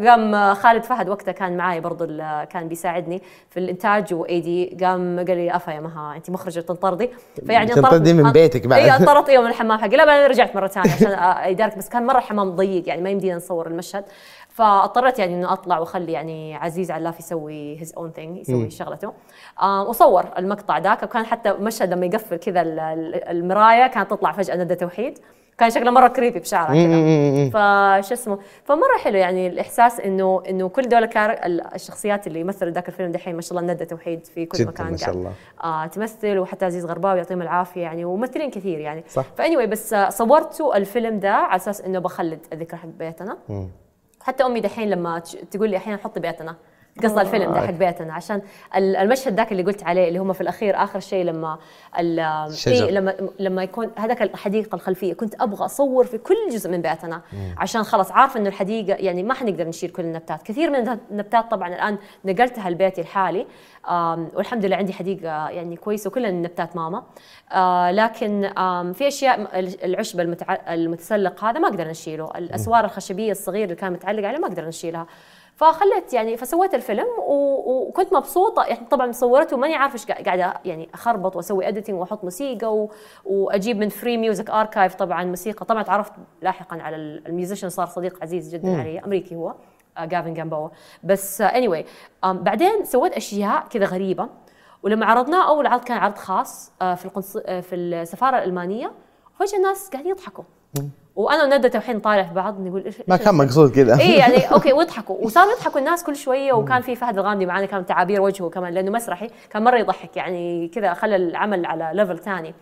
قام خالد فهد وقتها كان معي برضو كان بيساعدني في الإنتاج و AD قام قال لي أفا يا مها أنت مخرجة تنطردي فيعني تنطردي من بيتك بعد. إي انطردت يوم الحمام حقي. لا بعدين رجعت مرة ثانية عشان ادارك بس كان مرة الحمام ضيق يعني ما يمدينا نصور المشهد. فاضطريت يعني إنه أطلع وأخلي يعني عزيز علاف يسوي his own thing يسوي شغلته. وصور المقطع ذاك. وكان حتى مشهد لما يقفل كذا المراية كانت تطلع فجأة ندى توحيد. كان شكله مرة كريبي بشعره كذا. فش اسمه فمرة حلو يعني الإحساس إنه إنه كل دول الشخصيات اللي يمثلوا ذاك الفيلم دحين ما شاء الله ندى توحيد في كل جداً مكان ما شاء الله. آه تمثل وحتى عزيز غرباوي يعطيهم العافية يعني وممثلين كثير يعني. صح. فاني بس صورتوا الفيلم ده على أساس إنه بخلد الذكرى حق بيتنا. حتى أمي دحين لما تقول لي أحيانا حطي بيتنا. قصد الفيلم ده حق بيتنا. عشان ال- المشهد ذاك اللي قلت عليه اللي هم في الأخير آخر شيء لما. إيه لما لما يكون هذاك الحديقة الخلفية. كنت أبغى أصور في كل جزء من بيتنا عشان خلاص عارفه إنه الحديقة يعني ما حنقدر نشيل كل النباتات كثير من النباتات طبعا الآن نقلتها لبيتي الحالي. والحمد لله عندي حديقة يعني كويسة وكلها نباتات ماما. آه، لكن في أشياء العشب. المتسلق هذا ما أقدر نشيله. الأسوار الخشبية الصغيرة اللي كان متعلق عليه ما أقدر نشيلها. فخليت يعني فسويت الفيلم وكنت مبسوطة. يعني طبعا صورته ماني عارفة إيش قا- قاعدة يعني أخربط وأسوي editing وأحط موسيقى و... وأجيب من Free Music Archive طبعا موسيقى. طبعا تعرفت لاحقا على ال- ال musician صار صديق عزيز جدا علي أمريكي هو آه، جافن جامبوا بس anyway بعدين سويت أشياء كذا غريبة. ولما عرضناه أول عرض كان عرض خاص آه، في القنص... آه، في السفارة الألمانية. فجاه الناس قاعدين يضحكوا. وأنا وندى توحين طالع في بعض نقول إيش ما كان مقصود كذا. اي يعني أوكي ويضحكوا وصاروا يضحكوا الناس كل شوية وكان في فهد الغامدي معنا كان تعابير وجهه كمان لأنه مسرحي كان مرة يضحك يعني كذا خلى العمل على level ثاني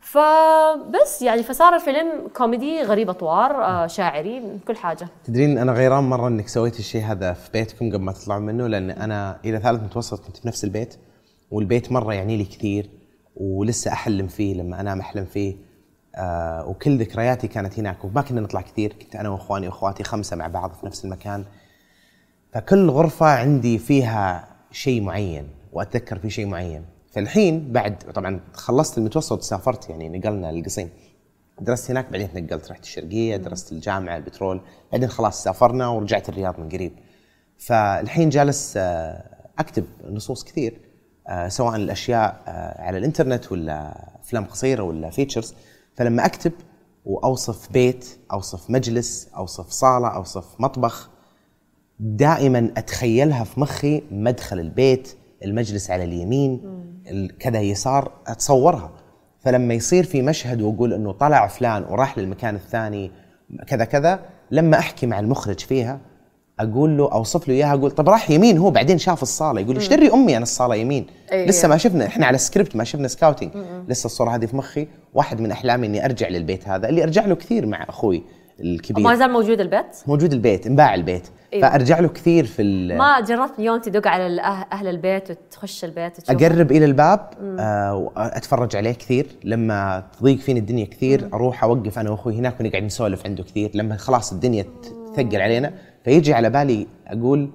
فبس يعني فصار الفيلم كوميدي غريب أطوار آه شاعري كل حاجة. تدرين أنا غيران مرة إنك سويت الشيء هذا في بيتكم قبل ما تطلعوا منه لأن أنا إلى ثالث متوسط كنت في نفس البيت والبيت مرة يعني لي كثير ولسه أحلم فيه لما أنام أحلم فيه. وكل ذكرياتي كانت هناك وما كنا نطلع كثير كنت أنا وإخواني وإخواتي خمسة مع بعض في نفس المكان. فكل غرفة عندي فيها شيء معين وأتذكر في شيء معين. فالحين بعد طبعا خلصت المتوسط سافرت يعني نقلنا القصيم درست هناك بعدين تنقلت رحت الشرقية درست الجامعة البترول. بعدين خلاص سافرنا ورجعت الرياض من قريب. فالحين جالس آه، أكتب نصوص كثير آه، سواء الأشياء آه، على الإنترنت ولا أفلام قصيرة ولا فيتشرز فلما أكتب وأوصف بيت أوصف مجلس أوصف صالة أوصف مطبخ دائما أتخيلها في مخي مدخل البيت المجلس على اليمين ال- كذا يسار أتصورها. فلما يصير في مشهد وأقول إنه طلع فلان وراح للمكان الثاني كذا كذا لما أحكي مع المخرج فيها أقول له أوصف له إياها أقول طب راح يمين هو بعدين شاف الصالة يقول إيش دري أمي أنا الصالة يمين؟ أي. لسه ما شفنا إحنا على سكريبت ما شفنا scouting لسه الصورة هذه في مخي واحد من أحلامي إني أرجع للبيت هذا اللي أرجع له كثير مع أخوي الكبير. ما زال موجود البيت؟ موجود البيت انباع البيت. أيوة. فأرجع له كثير في ال- ما جربت يوم تدق على أهل البيت وتخش البيت وتشوف؟ أقرب إلى الباب آه وأتفرج عليه كثير. لما تضيق فيني الدنيا كثير أروح أوقف أنا وأخوي هناك ونقعد نسولف عنده كثير. لما خلاص الدنيا تثقل علينا فيجي على بالي أقول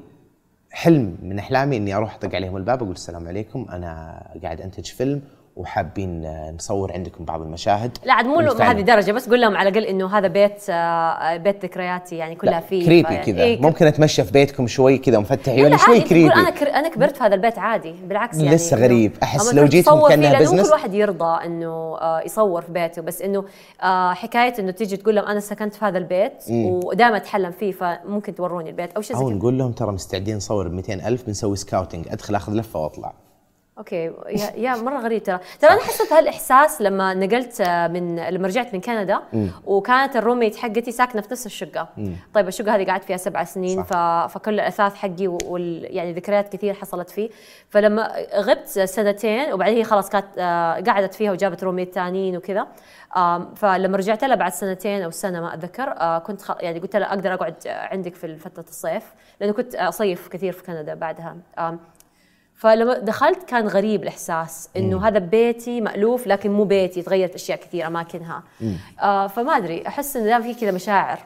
حلم من أحلامي إني أروح أطق عليهم الباب أقول السلام عليكم أنا قاعد أنتج فيلم وحابين آه، نصور عندكم بعض المشاهد. لا عاد مو. هذه درجة بس قول لهم على الأقل إنه هذا بيت آه، بيت ذكرياتي يعني كلها فيه. كريبي كذا. إيه، ممكن أتمشى في بيتكم شوي كذا ومفتح لا عيوني شوي كريبي أنا كر... أنا كبرت في هذا البيت عادي بالعكس يعني لسه غريب. أما لو جيت مو business. كل واحد يرضى إنه آه، يصور في بيته. بس إنه حكاية إنه تيجي تقول لهم أنا سكنت في هذا البيت ودائما أتحلم فيه فممكن توروني البيت أو شيء زي أو كذا. نقول لهم ترى مستعدين نصور ب 200 ألف بنسوي scouting أدخل أخذ لفة وأطلع. أوكي. يا, يا مرة غريب ترى. ترى أنا حسيت هالإحساس لما نقلت آه، من لما رجعت من كندا وكانت ال roommate حقتي ساكنة في نفس الشقة. طيب الشقة هذه قعدت فيها سبع سنين ف... فكل الأثاث حقي وال... يعني ذكريات كثير حصلت فيه. فلما غبت سنتين وبعدين هي خلاص كانت آه، قعدت فيها وجابت roommate ثانيين وكذا. فلما رجعت لها بعد سنتين أو سنة ما أتذكر آه، كنت. يعني قلت لها أقدر أقعد عندك في فترة الصيف لأنه كنت أصيف كثير في كندا بعدها. فلما دخلت كان غريب الإحساس إنه هذا بيتي مألوف لكن مو بيتي تغيرت أشياء كثير اماكنها آه فما أدري أحس انه دائما في كذا مشاعر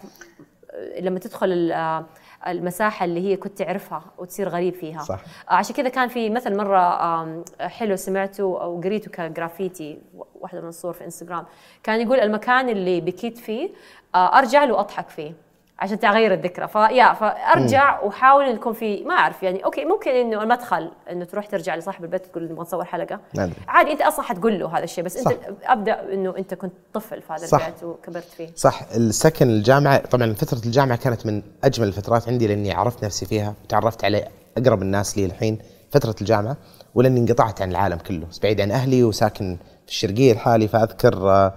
آه، لما تدخل آه، المساحة اللي هي كنت تعرفها وتصير غريب فيها. صح. آه عشان كذا كان في مثل مرة حلو سمعته أو قريته كجرافيتي واحدة من الصور في إنستغرام. كان يقول المكان اللي بكيت فيه أرجع له وأضحك فيه. عشان تغير الذكرى. فيا فارجع واحاول إن يكون في ما أعرف يعني أوكي ممكن إنه المدخل إنه تروح ترجع لصاحب البيت تقول نبغى نصور حلقة. عادي أنت أصلا حتقول له هذا الشيء بس أنت صح. أبدأ إنه أنت كنت طفل في هذا صح. البيت وكبرت فيه. صح. السكن الجامعة طبعا فترة الجامعة كانت من أجمل الفترات عندي لأني عرفت نفسي فيها وتعرفت على أقرب الناس لي الحين فترة الجامعة ولأني انقطعت عن العالم كله بعيد عن أهلي وساكن في الشرقية لحالي فأذكر آه،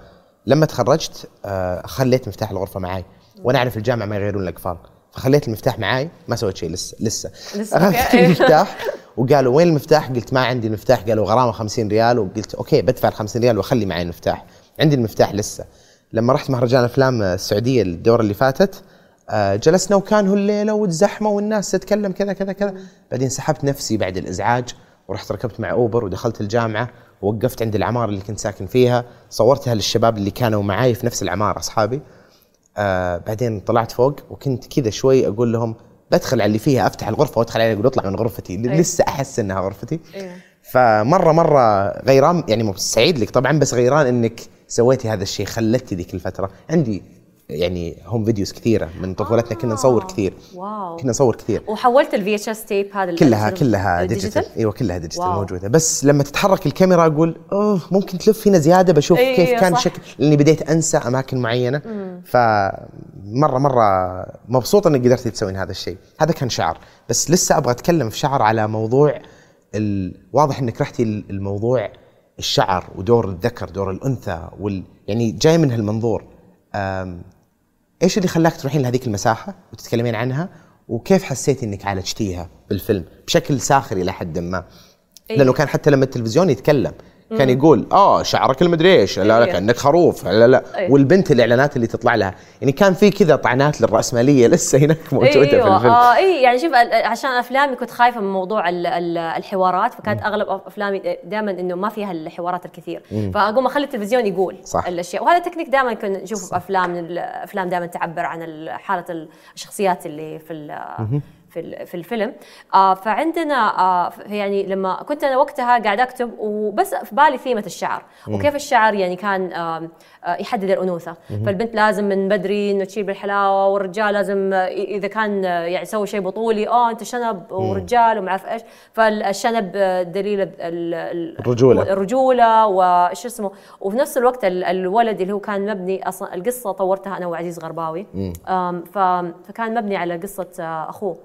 لما تخرجت آه، خليت مفتاح الغرفة معي وأنا أعرف الجامعة ما يغيرون الأقفال. فخليت المفتاح معي ما سويت شيء لسه لسه. لسه، أخذت. المفتاح وقالوا وين المفتاح؟ قلت ما عندي المفتاح قالوا غرامة 50 ريال. وقلت أوكي بدفع ال 50 ريال وأخلي معي المفتاح. عندي المفتاح لسه. لما رحت مهرجان أفلام السعودية الدورة اللي فاتت آه، جلسنا وكان هو الليلة والزحمة والناس تتكلم كذا كذا كذا. بعدين سحبت نفسي بعد الإزعاج ورحت ركبت مع أوبر ودخلت الجامعة ووقفت عند العمارة اللي كنت ساكن فيها. صورتها للشباب اللي كانوا معاي في نفس العمارة أصحابي. آه بعدين طلعت فوق وكنت كذا شوي أقول لهم بدخل على اللي فيها أفتح الغرفة وأدخل عليها أقول اطلع من غرفتي ل- أي. لسه أحس إنها غرفتي أيوه. فمرة مرة غيران يعني مو سعيد لك طبعا بس غيران إنك سويتي هذا الشيء خلتي ذيك الفترة عندي يعني home videos كثيرة من طفولتنا كنا نصور كثير. واو. كنا نصور كثير. وحولت ال VHS tape هذا كلها كلها؟ ديجيتال أيوه كلها ديجيتال. موجودة. بس لما تتحرك الكاميرا أقول أوه ممكن تلف هنا زيادة بشوف أيوة كيف كان صح. شكل. لأني بديت أنسى أماكن معينة. فمرة مرة مبسوط انك قدرتي تسوين هذا الشيء. هذا كان شعر. بس لسه أبغى أتكلم في شعر على موضوع ال... واضح إنك رحتي الموضوع الشعر ودور الذكر دور الأنثى وال... يعني جاي من هالمنظور. إيش اللي خلاك تروحين لهذيك المساحة وتتكلمين عنها؟ وكيف حسيتي إنك عالجتيها بالفيلم؟ بشكل ساخر إلى حد ما. أيوة. لأنه كان حتى لما التلفزيون يتكلم كان يقول آه شعرك المدري إيش؟ لا لا أيوة. كأنك خروف. لا لا. أيوة. والبنت الإعلانات اللي تطلع لها. يعني كان في كذا طعنات للرأسمالية لسه هناك موجودة في إيوه الفيلم. آه اي يعني شوف عشان أفلامي كنت خايفة من موضوع ال- ال- الحوارات فكانت أغلب أفلامي دائما إنه ما فيها الحوارات الكثير. فأقوم أخلي التلفزيون يقول صح. الأشياء. وهذا تكنيك دائما كنا نشوفه في أفلام الافلام دائما تعبر عن ال- حالة الشخصيات اللي في في في الفيلم. آه فعندنا آه يعني لما كنت أنا وقتها قاعد أكتب وبس في بالي ثيمة الشعر. وكيف الشعر يعني كان آه يحدد الأنوثة. فالبنت لازم من بدري إنه تشيل بالحلاوة والرجال لازم إذا كان يعني يسوي شيء بطولي آه أنت شنب ورجال وما أعرف إيش. فالشنب دليل ال- ال- الرجولة. الرجولة وش اسمه. وفي نفس الوقت ال- الولد اللي هو كان مبني أصلا القصة طورتها أنا وعزيز غرباوي. فكان مبني على قصة أخوه.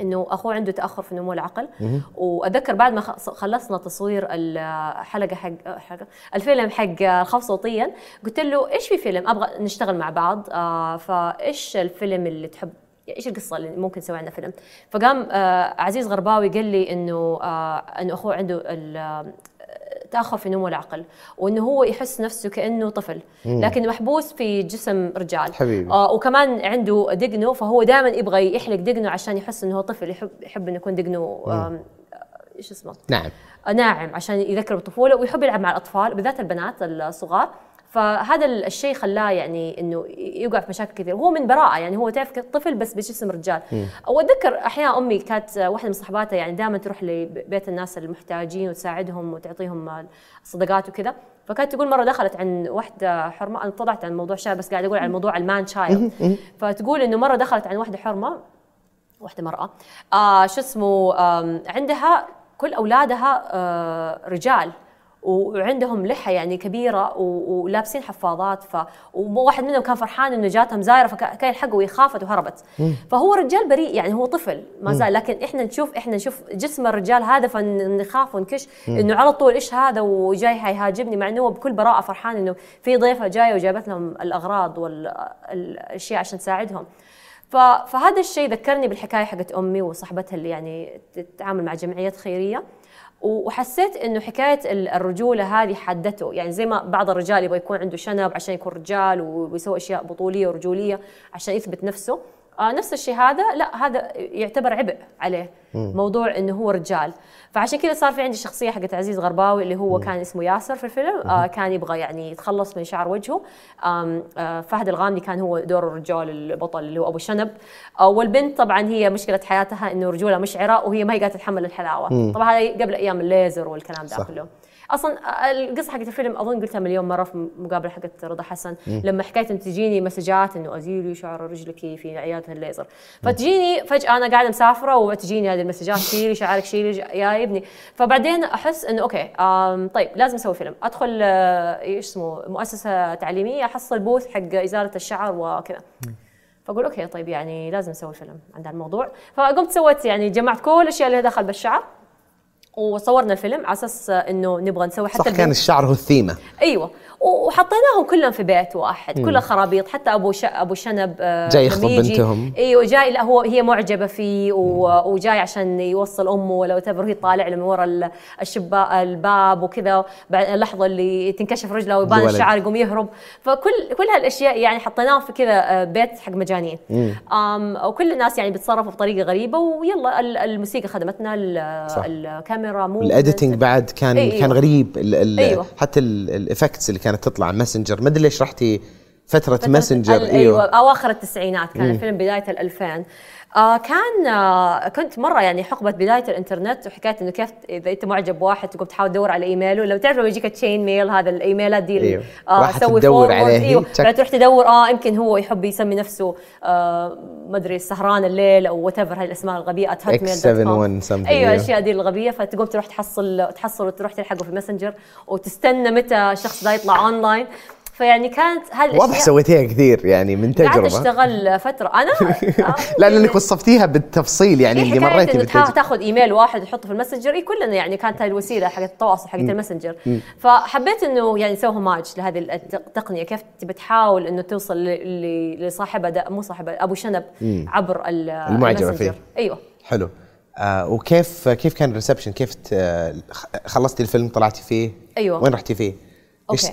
إنه أخوه عنده تأخر في نمو العقل. واتذكر بعد ما خلصنا تصوير الحلقة حق حلقه الفيلم حق الخوف صوتيا قلت له إيش في فيلم؟ أبغى نشتغل مع بعض. آه فإيش الفيلم اللي تحب؟ إيش القصة اللي ممكن نسوي عنها فيلم؟ فقام آه عزيز غرباوي قال لي إنه آه إنه أخوه عنده تأخر في نمو العقل وانه هو يحس نفسه كأنه طفل. لكن محبوس في جسم رجال. حبيبي. آه وكمان عنده دقنه فهو دائما يبغى يحلق دقنه عشان يحس إنه هو طفل يحب يحب إنه يكون دقنه إيش اسمه؟ نعم آه، ناعم عشان يذكر بالطفوله ويحب يلعب مع الأطفال بالذات البنات الصغار. فهذا ال- الشيء خلاه يعني إنه يوقع في مشاكل كثير. وهو من براءة يعني هو تعرف طفل بس بجسم رجال. وأتذكر أحيانا أمي كانت واحدة من صحباتها يعني دائما تروح لبيت الناس المحتاجين وتساعدهم وتعطيهم الصدقات وكذا. فكانت تقول مرة دخلت عن واحدة حرمة أنا طلعت عن موضوع شاب بس قاعد أقول عن موضوع المان تشايلد فتقول إنه مرة دخلت عن واحدة حرمة واحدة مرأة آه شو اسمه آم، عندها كل أولادها آه رجال. وعندهم لحى يعني كبيرة ولابسين حفاضات ف وواحد منهم كان فرحان إنه جاتهم زايرة فكان يلحقه وخافت وهربت. فهو رجال بريء يعني هو طفل ما زال لكن إحنا نشوف إحنا نشوف جسم الرجال هذا فنخاف ونكش إنه على طول إيش هذا وجاي حيهاجمني مع إنه هو بكل براءة فرحان إنه في ضيفة جاية وجابت لهم الأغراض والاشياء عشان تساعدهم. فهذا الشيء ذكرني بالحكاية حقت أمي وصاحبتها اللي يعني تتعامل مع جمعيات خيرية. وحسيت إنه حكاية ال- الرجولة هذه حدته. يعني زي ما بعض الرجال يبغى يكون عنده شنب عشان يكون رجال ويسوي أشياء بطولية ورجولية عشان يثبت نفسه. آه نفس الشيء هذا لا هذا يعتبر عبء عليه. موضوع إنه هو رجال. فعشان كذا صار في عندي شخصية حقت عزيز غرباوي اللي هو كان اسمه ياسر في الفيلم. آه كان يبغى يعني يتخلص من شعر وجهه. آه فهد الغامدي كان هو دور الرجال البطل اللي هو أبو شنب. آه والبنت طبعا هي مشكلة حياتها إنه رجولها مشعرة وهي ما هي قادرة تتحمل الحلاوة. طبعا هذه قبل أيام الليزر والكلام ده. كله. أصلا القصة حقت الفيلم أظن قلتها مليون مرة في مقابله حقت رضا حسن. لما حكيت انه تجيني مسجات إنه ازيلي شعر رجلك في عياده الليزر فتجيني فجأة أنا قاعدة مسافرة وتجيني هذه المسجات شيلي شعرك شيلي يا ابني. فبعدين أحس إنه okay طيب لازم أسوي فيلم. أدخل آه، إيش اسمه مؤسسة تعليمية أحصل booth حق إزالة الشعر وكذا. فأقول okay طيب يعني لازم نسوي فيلم عن الموضوع فقمت سويت يعني جمعت كل الأشياء اللي دخل بالشعر. وصورنا الفيلم على أساس إنه نبغى نسوي حتى صح كان الشعر هو الثيمة. أيوه. وحطيناهم كلهم في بيت واحد كلها خرابيط حتى أبو ش... أبو شنب آه، جاي يخطب بنتهم. إيوه جاي لا هو هي معجبة فيه و... وجاي عشان يوصل أمه ولا تبر هي طالع له من ورا ال- الشباك الباب وكذا بعد اللحظة اللي تنكشف رجله ويبان. الشعر يقوم يهرب فكل كل هالأشياء يعني حطيناهم في كذا آه، بيت حق مجانين وكل الناس يعني بيتصرفوا بطريقة غريبة ويلا ال- الموسيقى خدمتنا. الكاميرا مو ال editing بعد كان أيوة. كان غريب ال ال أيوة. حتى ال effects اللي كانت تطلع Messenger ما أدري ليش رحتي فترة فترة Messenger ال- إيوه. أواخر التسعينات كان الفيلم بداية ال 2000 آه كان آه كنت مرة يعني حقبة بداية الإنترنت وحكايه إنه كيف إذا أنت معجب بواحد تقوم تحاول تدور على إيميله لو تعرف لما يجيك تشين ميل هذا الإيميلات دي أيوه. آه راح سوي تدور عليه، إيوه تروح تدور آه يمكن هو يحب يسمي نفسه آه ما أدري سهران الليل أو whatever هاي الأسماء الغبية hotmail.com. X71 something، إيوه. الأشياء دي الغبية فتقوم تروح تحصل تحصل وتروح تلحقه في Messenger وتستنى متى الشخص ده يطلع اونلاين فيعني كانت هالأشياء واضح سويتيها كثير يعني من قعدت تجربة. أشتغل فترة. أنا لا لانك وصفتيها بالتفصيل يعني هي اللي مريتي بالتجربة. تاخذ إيميل واحد وتحطه في ال Messenger. اي كلنا يعني كانت هاي الوسيلة حقت التواصل حقت ال Messenger. فحبيت إنه يعني نسوي homage لهذه الت- التقنية. كيف تبي تحاول إنه توصل لصاحبها مو صاحبها أبو شنب عبر ال- المعجبة ال Messenger. فيه. أيوه. حلو. آه وكيف كيف كان ال reception؟ كيف خلصتي الفيلم طلعتي فيه؟ أيوة. وين رحتي فيه؟ okay.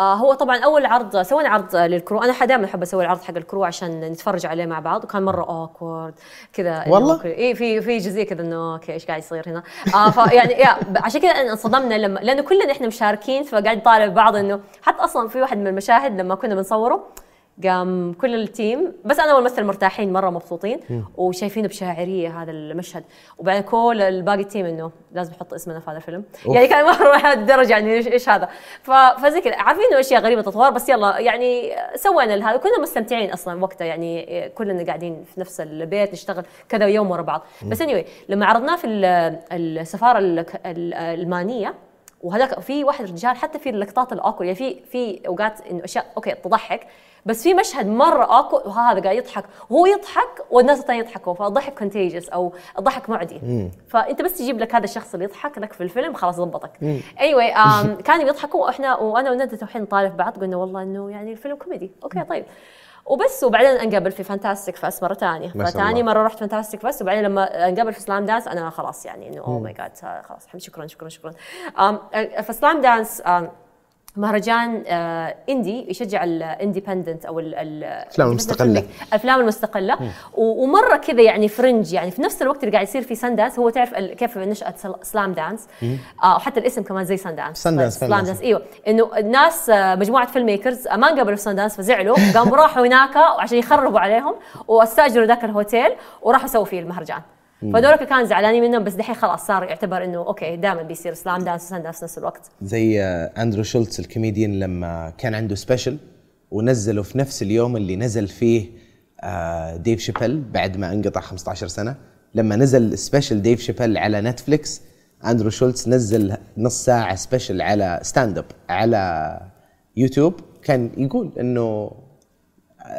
آه هو طبعا أول عرض سوينا عرض لل crew. أنا دائما أحب أسوي العرض حق ال crew عشان نتفرج عليه مع بعض. وكان مرة awkward كذا والله؟ اي في في جزئية كذا إنه okay إيش قاعد يصير هنا؟ آه فيعني يا عشان كذا انصدمنا لما لأنه كلنا إحنا مشاركين فقاعد نطالع بعض إنه حتى أصلا في واحد من المشاهد لما كنا بنصوره قام كل ال team بس أنا والممثل مرتاحين مرة مبسوطين وشايفينه بشاعرية هذا المشهد. وبعدين كل الباقي ال team إنه لازم نحط اسمنا في هذا الفيلم. أوف. يعني كان مرة لهالدرجه يعني إيش هذا. فزي كذا عارفين إنه أشياء غريبة تطور بس يلا يعني سوينا لهذا. كنا مستمتعين أصلا وقتها يعني كلنا قاعدين في نفس البيت نشتغل كذا يوم ورا بعض. بس anyway لما عرضناه في ال- السفارة الالمانيه وهذاك في واحد رجال حتى في اللقطات ال awkward يعني في في أوقات إنه أشياء okay تضحك. بس في مشهد مرة awkward وهذا قاعد يضحك. وهو يضحك والناس الثانية يضحكوا فالضحك contagious أو الضحك معدي. فأنت بس تجيب لك هذا الشخص اللي يضحك لك في الفيلم خلاص ضبطك. اي anyway, كانوا يضحكوا وإحنا وأنا وندى توحين في بعض قلنا والله إنه يعني الفيلم كوميدي. okay طيب. وبس وبعدين انقبل في Fantastic Fest مرة ثانية فتاني. مرة رحت Fantastic Fest وبعدين لما انقبل في Slamdance أنا خلاص يعني إنه oh my God خلاص شكرا شكرا شكرا. um, في Slamdance um, مهرجان آه indie يشجع ال independent أو ال- ال- الأفلام المستقلة. الافلام المستقلة. ومرة كذا يعني fringe يعني في نفس الوقت اللي قاعد يصير في Sundance هو تعرف كيف نشأت سل- Slamdance آه وحتى الاسم كمان زي Sundance Sundance، Slam. dance إيوه. إنه الناس آه، مجموعة filmmakers آه، ما انقبلوا في Sundance فزعلوا. قاموا راحوا هناك عشان يخربوا عليهم وأستأجروا ذاك الهوتيل وراحوا سووا فيه المهرجان. فدول كانوا زعلانين منهم بس دحين خلاص صار يعتبر إنه okay دائما بيصير Slamdance و Sundance في نفس الوقت زي آه، أندرو شولتز الكوميديان لما كان عنده special ونزله في نفس اليوم اللي نزل فيه آه، ديف شيبل بعد ما انقطع 15 سنة. لما نزل special ديف شيبل على نتفليكس أندرو شولتز نزل نص ساعة special على stand up على يوتيوب. كان يقول إنه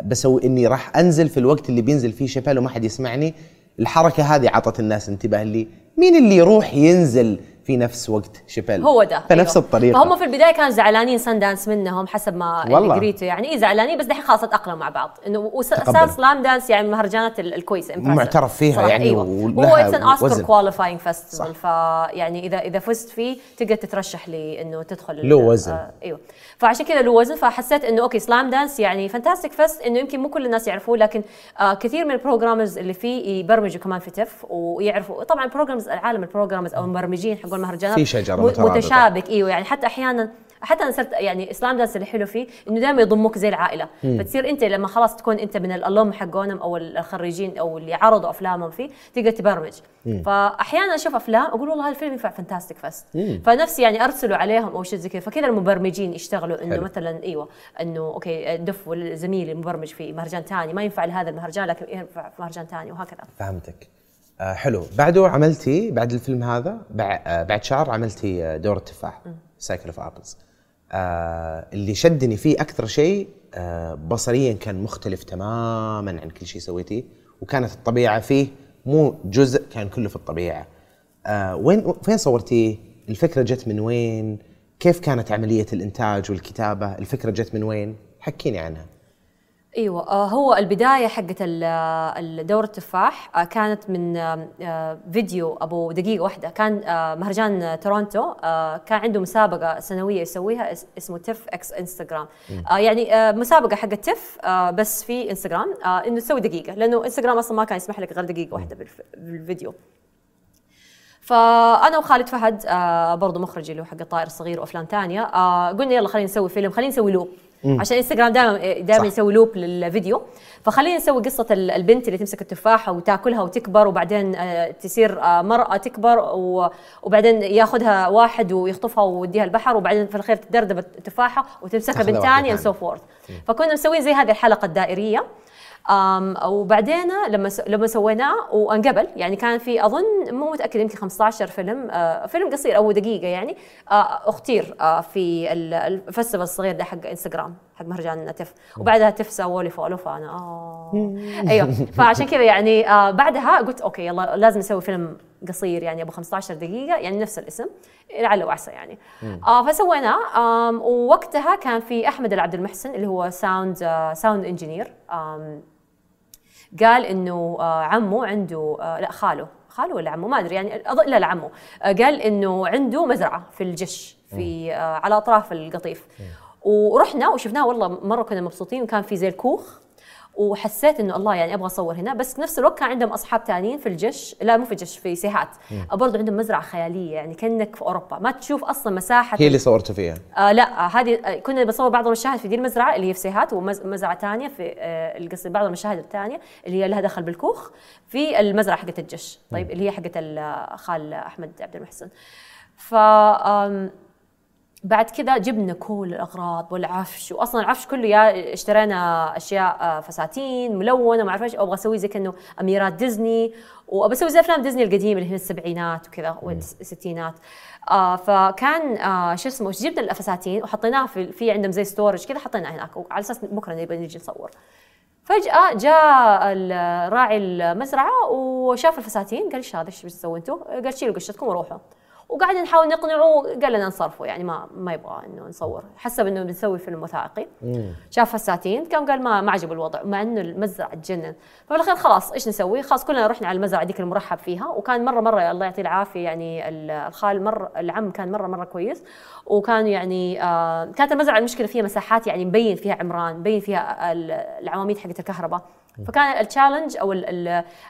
بسوي إني راح أنزل في الوقت اللي بينزل فيه شيبل وما حد يسمعني. الحركة هذه عطت الناس انتباه لي مين اللي يروح ينزل في نفس وقت شيبل هو ده فنفس أيوه. الطريقة فهم في البداية كانوا زعلانين Sundance منهم حسب ما والله. قريته يعني إيه زعلانين بس دحين خلاص اتاقلموا مع بعض إنه تقبل. Slamdance يعني من المهرجانات ال- الكويسه. معترف فيها صراحة، يعني ولها هو it's an Oscar. qualifying festival. فيعني اذا إذا فزت فيه تقدر تترشح لي إنه تدخل له وزن. آه إيوه فعشان كذا له وزن فحسيت إنه okay Slamdance يعني Fantastic Fest إنه يمكن مو كل الناس يعرفوه لكن آه كثير من ال programmers اللي فيه يبرمجوا كمان في TIFF ويعرفوا طبعا programmers العالم ال programmers أو المبرمجين حقون المهرجانات في مترابطة. متشابك إيوه. يعني حتى أحيانا حتى أنا صرت يعني Slamdance اللي حلو فيه إنه دائما يضموك زي العائلة. فتصير أنت لما خلاص تكون أنت من ال alum حقونهم أو الخريجين أو اللي عرضوا أفلامهم فيه تقدر تبرمج. فاحيانا أشوف أفلام أقول والله هذا الفيلم ينفع Fantastic Fest فنفسي يعني ارسله عليهم أو شيء زي كذا. فكذا المبرمجين يشتغلوا إنه. مثلا إيوه إنه okay دف زميلي المبرمج في مهرجان ثاني. ما ينفع لهذا المهرجان لكن ينفع في مهرجان ثاني وهكذا. فهمتك. آه حلو. بعده عملتي بعد الفيلم هذا بع- آه بعد شهر عملتي آه، دور التفاح Cycle of Apples اللي شدني فيه أكثر شيء آه بصريا كان مختلف تماما عن كل شيء سويتيه وكانت الطبيعة فيه مو جزء كان كله في الطبيعة. آه وين فين صورتيه؟ الفكرة جت من وين؟ كيف كانت عملية الإنتاج والكتابة؟ الفكرة جت من وين؟ حكيني عنها. إيوه آه، هو البداية حقت دور التفاح آه، كانت من آه، فيديو أبو دقيقة واحدة. كان مهرجان تورونتو كان عنده مسابقة سنوية يسويها اس- اسمه TIFF x Instagram. يعني مسابقة حقت TIFF بس في إنستغرام إنه تسوي دقيقة لأنه إنستغرام أصلا ما كان يسمح لك غير دقيقة واحدة بالف- بالفيديو. فأنا وخالد فهد آه برضه مخرج اللي هو حق الطائر الصغير وأفلام ثانية قلنا يلا خلينا نسوي فيلم خلينا نسوي loop. عشان انستغرام دائما دائما. يسوي loop للفيديو. فخلينا نسوي قصة ال- البنت اللي تمسك التفاحه وتاكلها وتكبر وبعدين آه تصير آه مرأة تكبر وبعدين ياخذها واحد ويخطفها ويوديها البحر وبعدين في الاخير تدردب التفاحة وتمسكها بنت ثانية ثانية. so forth فكنا مسوين زي هذه الحلقة الدائرية. وبعدين لما لما سويناه وانقبل يعني كان في أظن مو متأكد يمكن 15 فيلم فيلم قصير أو دقيقة يعني أختير في ال- ال festival الصغير ده حق إنستغرام حق مهرجان TIFF وبعدها TIFF سووا لي follow فأنا آه. أيوه. فعشان كذا يعني بعدها قلت okay يلا لازم نسوي فيلم قصير يعني أبو 15 دقيقة يعني نفس الاسم لعل وعسى يعني. آه فسويناه ووقتها كان في أحمد العبد المحسن اللي هو sound آه sound engineer قال إنه آه عمه عنده آه لا خاله. خاله ولا عمه ما أدري يعني لا لا عمه آه قال إنه عنده مزرعة في الجش في على أطراف القطيف. ورحنا وشفناه والله مرة كنا مبسوطين وكان في زي الكوخ. وحسيت إنه الله يعني أبغى أصور هنا بس في نفس الوقت كان عندهم أصحاب ثانيين في الجش لا مو في الجش في سيهات. برضه عندهم مزرعة خيالية يعني كأنك في أوروبا. ما تشوف أصلا مساحة هي اللي صورتوا فيها. آه لا آه هذه آه كنا بنصور بعض المشاهد في دي المزرعة اللي هي في سيهات ومزرعه ثانية في آه القصدي بعض المشاهد الثانية اللي هي لها دخل بالكوخ في المزرعة حقت الجش طيب اللي هي حقت ال- خال أحمد عبد المحسن. ف بعد كذا جبنا كل الأغراض والعفش واصلا العفش كله يا اشترينا أشياء آه، فساتين ملونة ما أعرف إيش أبغى أسوي زي كأنه أميرات ديزني وبسوي زي أفلام ديزني القديمة اللي هي السبعينات وكذا والستينات. آه فكان آه شو اسمه جبنا الفساتين وحطيناها في في عندهم زي storage كذا حطيناها هناك على أساس بكرة نبي نجي نصور. فجأة جاء راعي المزرعة وشاف الفساتين قال إيش هذا؟ إيش بتسووا أنتم؟ قال شيلوا قشتكم وروحوا. وقاعدين نحاول نقنعه قال لنا انصرفوا يعني ما ما يبغى إنه نصور. حسب إنه بنسوي فيلم وثائقي. شاف فساتين كان قال ما ما عجبه الوضع مع إنه المزرعة تجنن. ففي الأخير خلاص إيش نسوي؟ خلاص كلنا رحنا على المزرعة ديك المرحب فيها وكان مره مرة الله يعطيه العافية يعني ال- الخال مره العم كان مره مرة كويس. وكان يعني آه كانت المزرعة المشكلة فيها مساحات يعني مبين فيها عمران مبين فيها ال- العواميد حقت الكهرباء. فكان ال challenge أو ال-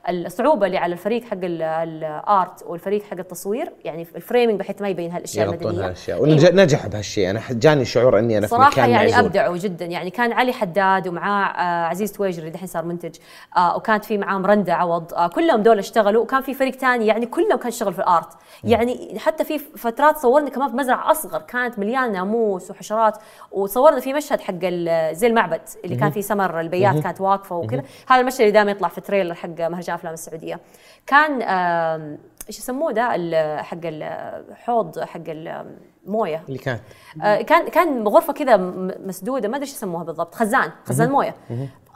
ال- الصعوبة اللي على الفريق حق ال- ال art والفريق حق التصوير يعني ال framing بحيث ما يبين هالأشياء المدنية. هالأشياء. أيوة. ونجح بهالشيء. أنا جاني شعور إني أنا في صراحة مكان يعني معزول. أبدعوا جدا. يعني كان علي حداد ومعاه آه عزيز تويجر اللي دحين صار منتج آه وكانت في معاه مرندة عوض. آه كلهم دول اشتغلوا. وكان في فريق ثاني يعني كلهم كان يشتغل في ال art. يعني حتى في فترات صورنا كمان في مزرعة أصغر كانت مليانة ناموس وحشرات. وصورنا في مشهد حق زي المعبد اللي كان فيه سمر البيات كانت واقفة وكذا. هذا المشهد اللي دائما يطلع في تريلر حق مهرجان أفلام السعودية. كان إيش يسموه ده حق الحوض حق المويه اللي كان. آه، كان كان غرفة كذا مسدودة ما أدري إيش يسموها بالضبط. خزان خزان موية.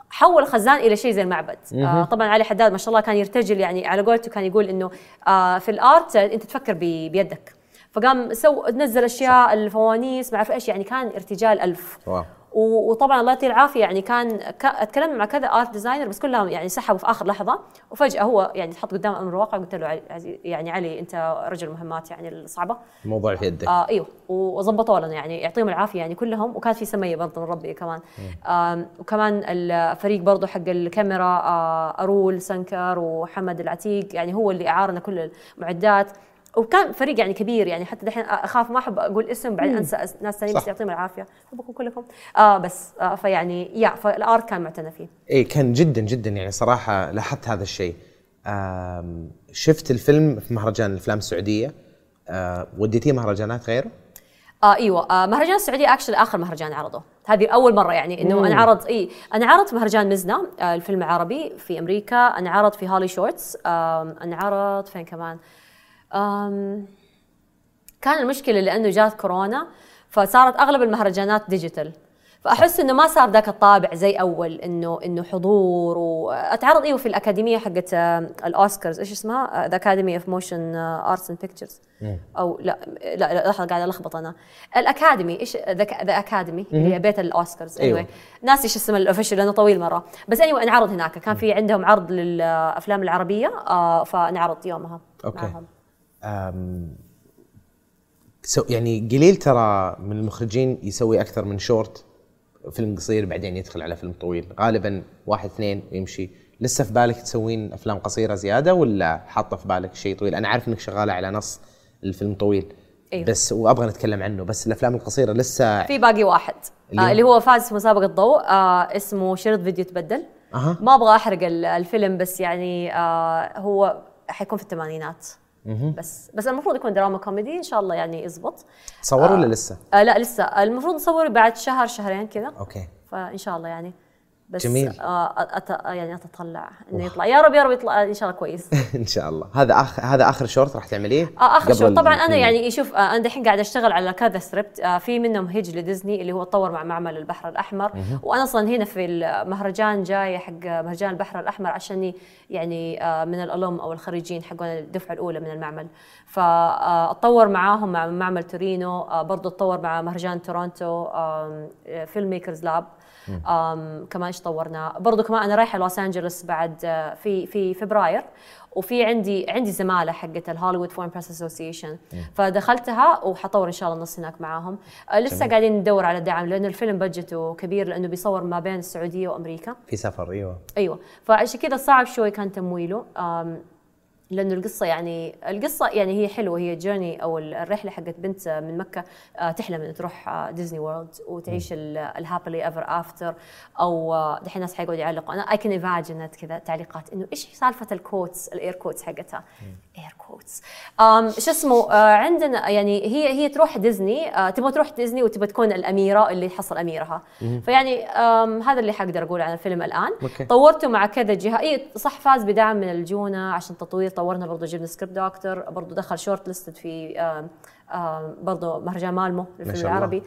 حول الخزان إلى شيء زي المعبد. آه طبعا علي حداد ما شاء الله كان يرتجل يعني على قولته كان يقول إنه آه في الآرت أنت تفكر بيدك. فقام سو نزل أشياء الفوانيس ما أعرف إيش يعني كان ارتجال ألف. wow. وطبعا الله يعطيه العافية يعني كان ك... اتكلمنا مع كذا art designer بس كلهم يعني سحبوا في آخر لحظة وفجأة هو يعني تحط قدام أمر الواقع قلت له يعني علي أنت رجل مهمات يعني الصعبة. الموضوع في يدك. آه إيوه وظبطوا لنا يعني يعطيهم العافية يعني كلهم وكان في سمية برضه من ربي كمان. آم وكمان الفريق برضه حق الكاميرا آه أرول سنكر وحمد العتيق يعني هو اللي أعارنا كل المعدات. وكان فريق يعني كبير يعني حتى دحين أخاف ما أحب أقول اسم بعدين أنسى ناس ثانيين. بس يعطيهم العافية. احبكم كلكم. آه بس آه فيعني يا ف ال art كان معتنى فيه. اي كان جدا جدا يعني صراحة لاحظت هذا الشيء. شفت الفيلم في مهرجان الأفلام السعودية. آه، وديتيه مهرجانات غيره؟ آه إيوه. آه مهرجان السعودية actually آخر مهرجان عرضه. هذه أول مرة يعني إنه أنعرض اي أنعرض في مهرجان مزنا آه الفيلم العربي في أمريكا أنعرض في HollyShorts آم أنعرض فين كمان؟ آم كان المشكلة لأنه جات كورونا فصارت أغلب المهرجانات digital فأحس إنه ما صار ذاك الطابع زي أول إنه إنه حضور واتعرض إيوه في الأكاديمية حقت آه، الأوسكارز إيش اسمها؟ The Academy of Motion Arts and Pictures أو لا لا لحظة قاعد ألخبط أنا الأكاديمي إيش The Academy اللي هي بيت الأوسكارز أيوة. anyway. ناسي إيش اسم ال official لأنه طويل مرة بس any- anyway انعرض هناك كان في عندهم عرض للأفلام العربية آه فانعرض يومها okay. معهم. يعني قليل ترى من المخرجين يسوي أكثر من شورت فيلم قصير بعدين يدخل على فيلم طويل. غالبا واحد اثنين ويمشي. لسه في بالك تسوين أفلام قصيرة زيادة ولا حاطة في بالك شيء طويل؟ أنا عارف إنك شغالة على نص الفيلم طويل. أيوة. بس وأبغى نتكلم عنه. بس الأفلام القصيرة لسه في باقي واحد. اللي آه هو؟ اللي هو فاز في مسابقة ضوء. آه اسمه شريط فيديو تبدل. أها. ما أبغى أحرق ال- الفيلم بس يعني آه هو حيكون في الثمانينات. بس بس المفروض يكون دراما كوميدي إن شاء الله يعني يزبط. تصور ولا لسه؟ آه لا لسه. المفروض نصور بعد شهر شهرين كذا. okay. فإن شاء الله يعني بس جميل. آه أت... يعني أتطلع إنه يطلع. يا رب يا رب يطلع إن شاء الله كويس. إن شاء الله. هذا اخر هذا آخر شورت راح تعمليه؟ آه آخر قبل شو طبعا أنا. يعني شوف آه أنا دحين قاعدة أشتغل على كذا سكريبت آه في منهم حج لديزني اللي هو تطور مع معمل البحر الأحمر. وأنا أصلا هنا في المهرجان جاي حق مهرجان البحر الأحمر عشان يعني آه من ال alum أو الخريجين حقون الدفعة الأولى من المعمل. فاتطور معاهم مع معمل تورينو. آه برضه أتطور مع مهرجان تورونتو. filmmakers lab كمان إيش طورنا. برضو كمان أنا رايحة لوس انجلوس بعد آه، في في فبراير وفي عندي عندي زمالة حقت ال Hollywood Foreign Press Association فدخلتها وحطور إن شاء الله النص هناك معاهم. آه لسه قاعدين ندور على دعم لأنه الفيلم بجته كبير لأنه بيصور ما بين السعودية وأمريكا. في سفر أيوه. أيوه. فعشان كذا صعب شوي كان تمويله. لأنه القصة يعني القصة يعني هي حلوة هي journey أو الرحلة حقت بنت من مكة آه، تحلم إنها تروح آه، ديزني وورلد وتعيش ال happily ever after أو آه، دحين الناس حيقعدوا يعلقوا. أنا I can imagine كذا تعليقات. إنه إيش سالفة ال quotes ال air quotes حقتها؟ air quotes شو اسمه آه، عندنا يعني هي هي تروح ديزني آه، تبغى تروح ديزني وتبغى تكون الأميرة اللي حصل أميرها. فيعني هذا اللي حقدر أقوله عن الفيلم الآن. طورته مع كذا جهة. اي صح فاز بدعم من الجونة عشان تطوير طورنا برضه جبنا script doctor برضه دخل short listed في آم، آم، برضه مهرجان مالمو الله. العربي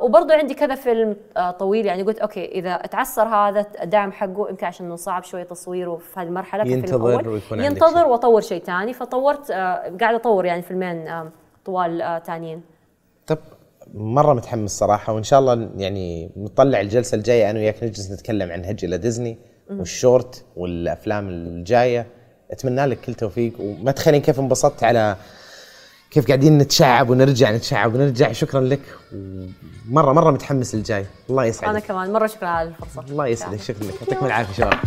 وبرضه عندي كذا فيلم آه، طويل يعني قلت okay إذا تعثر هذا الدعم حقه يمكن عشان إنه صعب شوية تصويره في هذه المرحلة ينتظر. ويكون ينتظر. وأطور شيء ثاني فطورت آه، قاعدة أطور يعني فيلمين طوال آه، ثانيين طب مرة متحمس صراحة وإن شاء الله يعني نطلع الجلسة الجاية أنا وياك نجلس نتكلم عن حج إلى ديزني والشورت والأفلام الجاية أتمنى لك كل توفيق وما تخيلين كيف انبسطت على كيف قاعدين نتشعب ونرجع نتشعب ونرجع. شكرا لك ومره مرة متحمس للجاي. الله أنا يسعدك كمان. مرة شكرا على الفرصة. الله يسعدك. شكرا لك. يعطيكم العافية شباب.